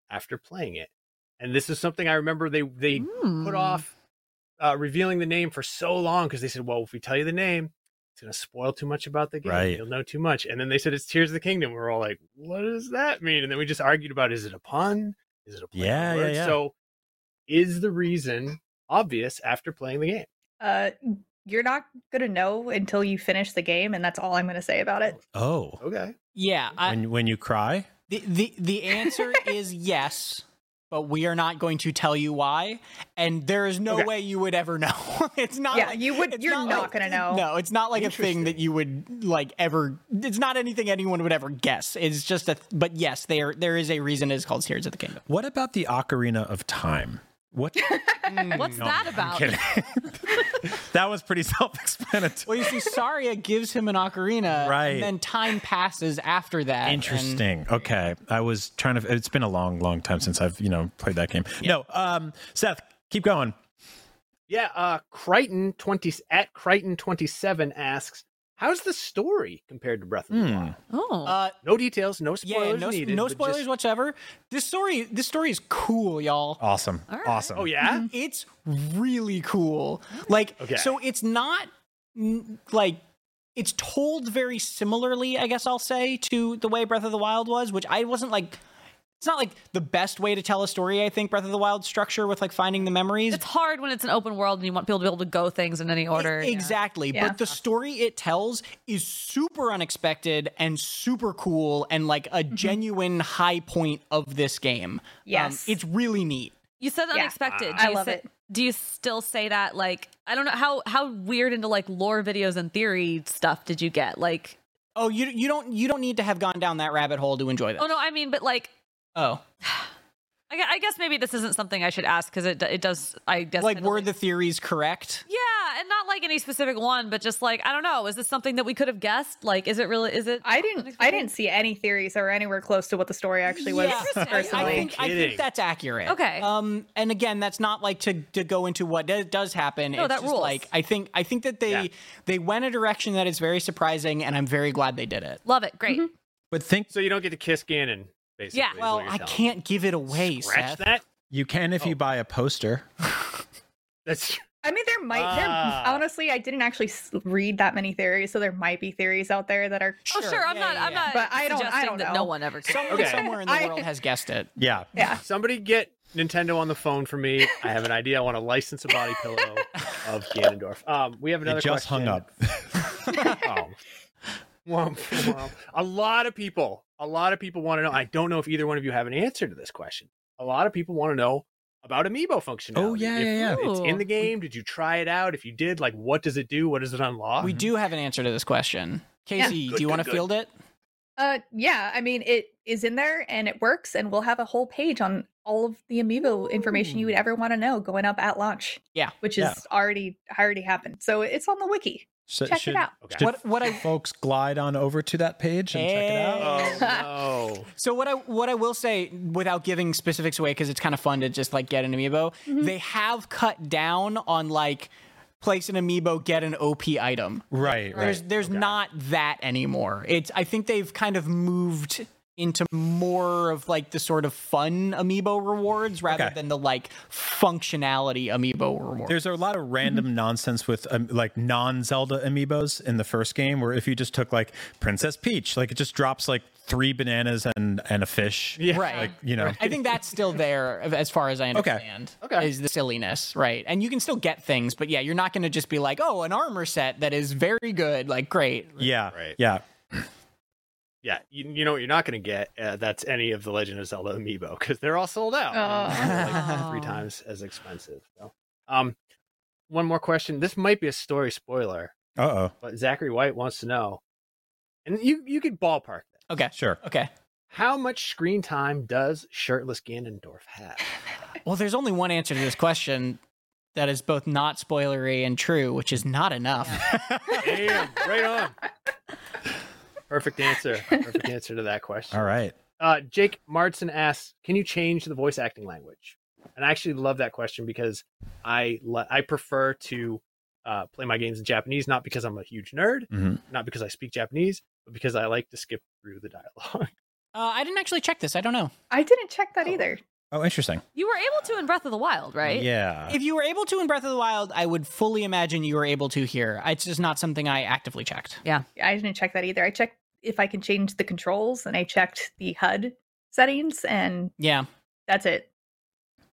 after playing it?" And this is something I remember they they Hmm. put off uh, revealing the name for so long because they said, "Well, if we tell you the name." It's gonna spoil too much about the game. Right. You'll know too much. And then they said it's Tears of the Kingdom. We're all like, "What does that mean?" And then we just argued about: is it a pun? Is it a play Yeah, yeah, yeah. So is the reason obvious after playing the game? Uh, you're not gonna know until you finish the game, and that's all I'm gonna say about it. Oh, Okay. yeah, I, when when you cry, the the the answer is yes, but we are not going to tell you why, and there is no Okay. way you would ever know. it's not. Yeah, like- you would- you're not like- gonna know. No, it's not like a thing that you would like ever. It's not anything anyone would ever guess. It's just a. But yes, there there is a reason it's called Tears of the Kingdom. what about the Ocarina of Time? What? What's No, that I'm about? that was pretty self-explanatory. Well, you see, Saria gives him an ocarina, Right. And then time passes after that. and- Interesting. Okay, I was trying to. It's been a long, long time since I've you know played that game. No, um, Seth, keep going. Yeah. Uh, Crichton twenty at Crichton twenty seven asks, "How's the story compared to Breath of the Hmm. Wild?" Oh, uh, No details, no yeah, spoilers no, needed. no but spoilers just- whatsoever. This story, this story is cool, y'all. Awesome. right. Awesome. Oh yeah. It's really cool. Like, Okay. so it's not like it's told very similarly, I guess I'll say, to the way Breath of the Wild was, which I wasn't like. It's not like the best way to tell a story. I think Breath of the Wild structure with like finding the memories. it's hard when it's an open world and you want people to be able to go things in any order. E- Exactly. Yeah. But the story it tells is super unexpected and super cool and like a genuine high point of this game. Um, Yes. it's really neat. You said Yeah. unexpected. Do I you love say- it. Do you still say that? Like, I don't know how how weird into like lore videos and theory stuff did you get? Like, Oh, you you don't you don't need to have gone down that rabbit hole to enjoy this. oh no, I mean, but like, Oh. I, guess maybe this isn't something I should ask because it it does. I guess Like were the theories correct? yeah, and not like any specific one, but just like I don't know. Is this something that we could have guessed? Like, is it really? Is it? I didn't. I didn't see any theories that were anywhere close to what the story actually was. Yeah, I, I Personally, think I think that's accurate. Okay. Um, and again, that's not like to to go into what do- does happen. No, it's that just rules. Like I think I think that they Yeah. they went a direction that is very surprising, and I'm very glad they did it. Love it. Great. But think So you don't get to kiss Ganon, basically. Yeah. Well, I can't give it away, scratch Seth. that. you can if you buy a poster. That's I mean, there might. There, Ah. honestly, I didn't actually read that many theories, so there might be theories out there that are. Oh, sure. I'm not. I'm not. But I don't. I suggesting don't that know. no one ever. Could. Someone Okay. somewhere in the I- world has guessed it. Yeah. Yeah. Somebody get Nintendo on the phone for me. I have an idea. I want to license a body pillow of Ganondorf. Um, we have another It just question. hung up. oh. Womp, womp. A lot of people, a lot of people want to know. I don't know if either one of you have an answer to this question. A lot of people want to know about amiibo functionality. Oh, yeah, If yeah, yeah. It's in the game. Did you try it out? If you did, like, what does it do? What does it unlock? We do have an answer to this question. Casey, Good, do you want to field it? Uh, yeah. I mean, it is in there and it works, and we'll have a whole page on all of the amiibo information you would ever want to know going up at launch. Yeah. which is Yeah. already already happened. So it's on the wiki. So Check it should, out. Okay. What- what I- folks glide on over to that page and check it out? Oh no! So what I what I will say without giving specifics away because it's kind of fun to just like get an amiibo, mm-hmm. they have cut down on like place an amiibo, get an OP item. Right, right. There's there's not that anymore. It's I think they've kind of moved into more of like the sort of fun amiibo rewards rather Okay. than the like functionality amiibo rewards. There's a lot of random nonsense with um, like non-Zelda amiibos in the first game, where if you just took like Princess Peach, like it just drops like three bananas and and a fish. Yeah. Right. Like you know. I think that's still there as far as I understand. Okay. Is the silliness, right? And you can still get things, but yeah, you're not going to just be like, oh, an armor set that is very good. Like, great. Yeah. Right. Yeah. Yeah, you, you know what you're not going to get? Uh, that's any of the Legend of Zelda amiibo because they're all sold out. and they're, like three times as expensive. So, um, one more question. This might be a story spoiler, Uh oh. but Zachary White wants to know, and you you could ballpark that. Okay. Sure. Okay. How much screen time does shirtless Ganondorf have? Well, there's only one answer to this question that is both not spoilery and true, which is not enough. Damn, right on. Perfect answer. Perfect answer to that question. All right. Uh, Jake Martson asks, "Can you change the voice acting language?" And I actually love that question because I le- I prefer to uh, play my games in Japanese, not because I'm a huge nerd, Mhm. not because I speak Japanese, but because I like to skip through the dialogue. Uh, I didn't actually check this. I don't know. I didn't check that either. Oh, interesting. You were able to in Breath of the Wild, right? Yeah. If you were able to in Breath of the Wild, I would fully imagine you were able to here. It's just not something I actively checked. Yeah. I didn't check that either. I checked if I can change the controls, and I checked the HUD settings, and Yeah. that's it.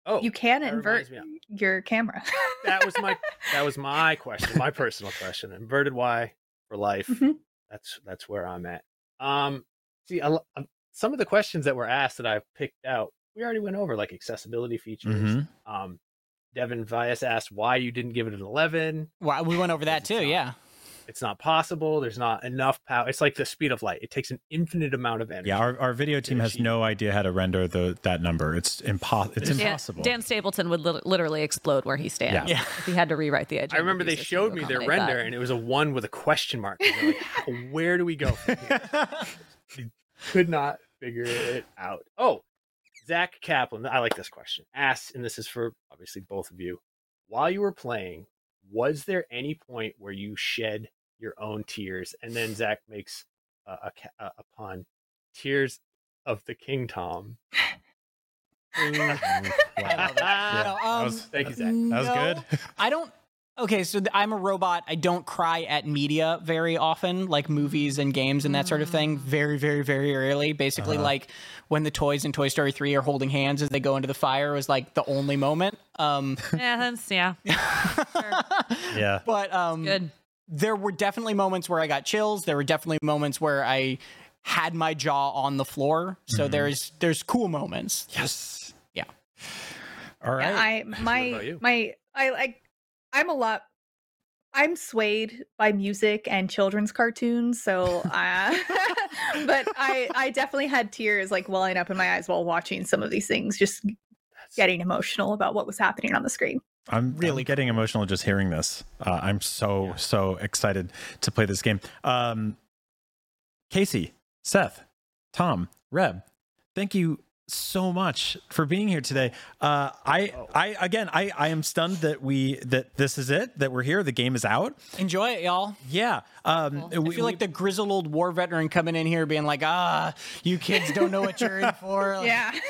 Oh, You can invert your camera. that was my that was my question, my personal question. Inverted Y for life. Mhm. That's that's where I'm at. Um, see, a, lo- um, some of the questions that were asked that I've picked out, we already went over, like accessibility features. Mhm. Um, Devin Vias asked why you didn't give it an 11. Well, we went over that too. Yeah. It's not possible. There's not enough power. It's like the speed of light. It takes an infinite amount of energy. Yeah, our, our video team has no idea how to render the that number. It's impo- It's Dan- impossible. Dan Stapleton would lit- literally explode where he stands. Yeah. If he had to rewrite the edge. I remember they showed me their render, and it was a one with a question mark. Like, where do we go? From here? Could not figure it out. Oh, Zach Kaplan. I like this question. Asks, and this is for obviously both of you. While you were playing, was there any point where you shed your own tears? And then Zach makes a, a, a, a pun. Tears of the King Tom. Yeah, that um, was- Thank you, Zach. That was good. I don't. Okay, so th- I'm a robot. I don't cry at media very often, like movies and games and that sort of thing. Very, very, very rarely. Basically, Uh-huh. like when the toys in Toy Story 3 are holding hands as they go into the fire was like the only moment. Um, Yeah, that's yeah. Yeah. but um, Good. There were definitely moments where I got chills. There were definitely moments where I had my jaw on the floor. So there's there's cool moments. Yes. Yeah. All right. Yeah, I my my I like I'm a lot I'm swayed by music and children's cartoons, so uh, but I I definitely had tears like welling up in my eyes while watching some of these things, just getting emotional about what was happening on the screen. I'm really getting emotional just hearing this. Uh, I'm so so excited to play this game. Um, Casey, Seth, Tom, Reb, thank you so much for being here today. Uh, I I again I I am stunned that we that this is it that we're here. The game is out. Enjoy it, y'all. Yeah. Um, I feel like the grizzled old war veteran coming in here being like, ah, you kids don't know what you're in for. Like, Yeah.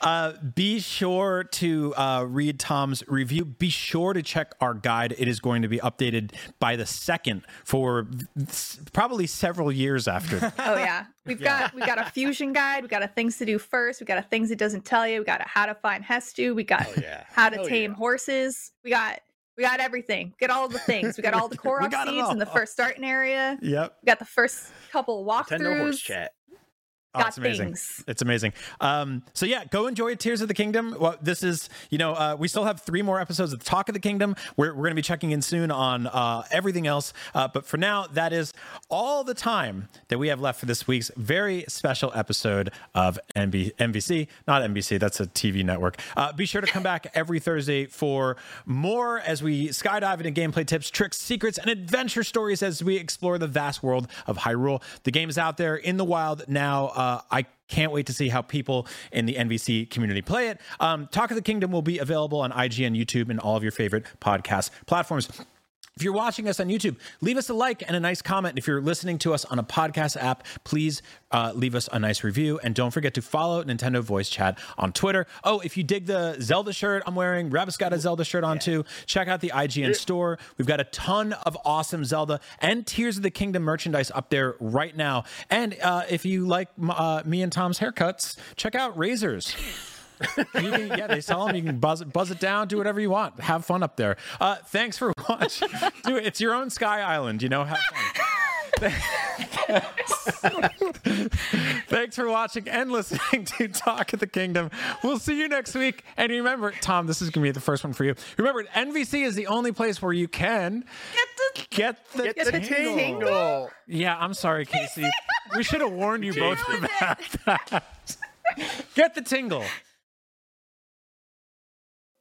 Uh, be sure to uh, read Tom's review. Be sure to check our guide. It is going to be updated by the second for s- probably several years after. Oh yeah, we've got we got a fusion guide. We got a things to do first. We got a things it doesn't tell you. We got a how to find Hestu. We got how to Oh, tame horses. We got we got everything. We got all the things. We got all the Korok seeds in the first starting area. Yep. We got the first couple Nintendo horse chat. Oh, Got it's amazing. things. It's amazing. Um, so yeah, go enjoy Tears of the Kingdom. Well, this is, you know, uh, we still have three more episodes of Talk of the Kingdom. We're, we're going to be checking in soon on uh, everything else. Uh, but for now, that is all the time that we have left for this week's very special episode of NB- NBC, not NBC. That's a TV network. Uh, be sure to come back every Thursday for more as we skydive into gameplay tips, tricks, secrets, and adventure stories as we explore the vast world of Hyrule. The game is out there in the wild now. Uh, I can't wait to see how people in the NVC community play it. Um, Talk of the Kingdom will be available on IGN, YouTube, and all of your favorite podcast platforms. If you're watching us on YouTube, leave us a like and a nice comment. If you're listening to us on a podcast app, please uh, leave us a nice review. And don't forget to follow Nintendo Voice Chat on Twitter. Oh, if you dig the Zelda shirt I'm wearing, Reb's got a Zelda shirt on too. Check out the IGN store. We've got a ton of awesome Zelda and Tears of the Kingdom merchandise up there right now. And uh, if you like uh, me and Tom's haircuts, check out Razors. You can, yeah, they sell them. You can buzz it, buzz it down, do whatever you want. Have fun up there. Uh, thanks for watching. Do it. It's your own Sky Island. You know, have fun. Thanks for watching and listening to Talk of the Kingdom. We'll see you next week. And remember, Tom, this is going to be the first one for you. Remember, NVC is the only place where you can get the, Get the tingle. Yeah, I'm sorry, Casey. we should have warned you both about that. Get the tingle.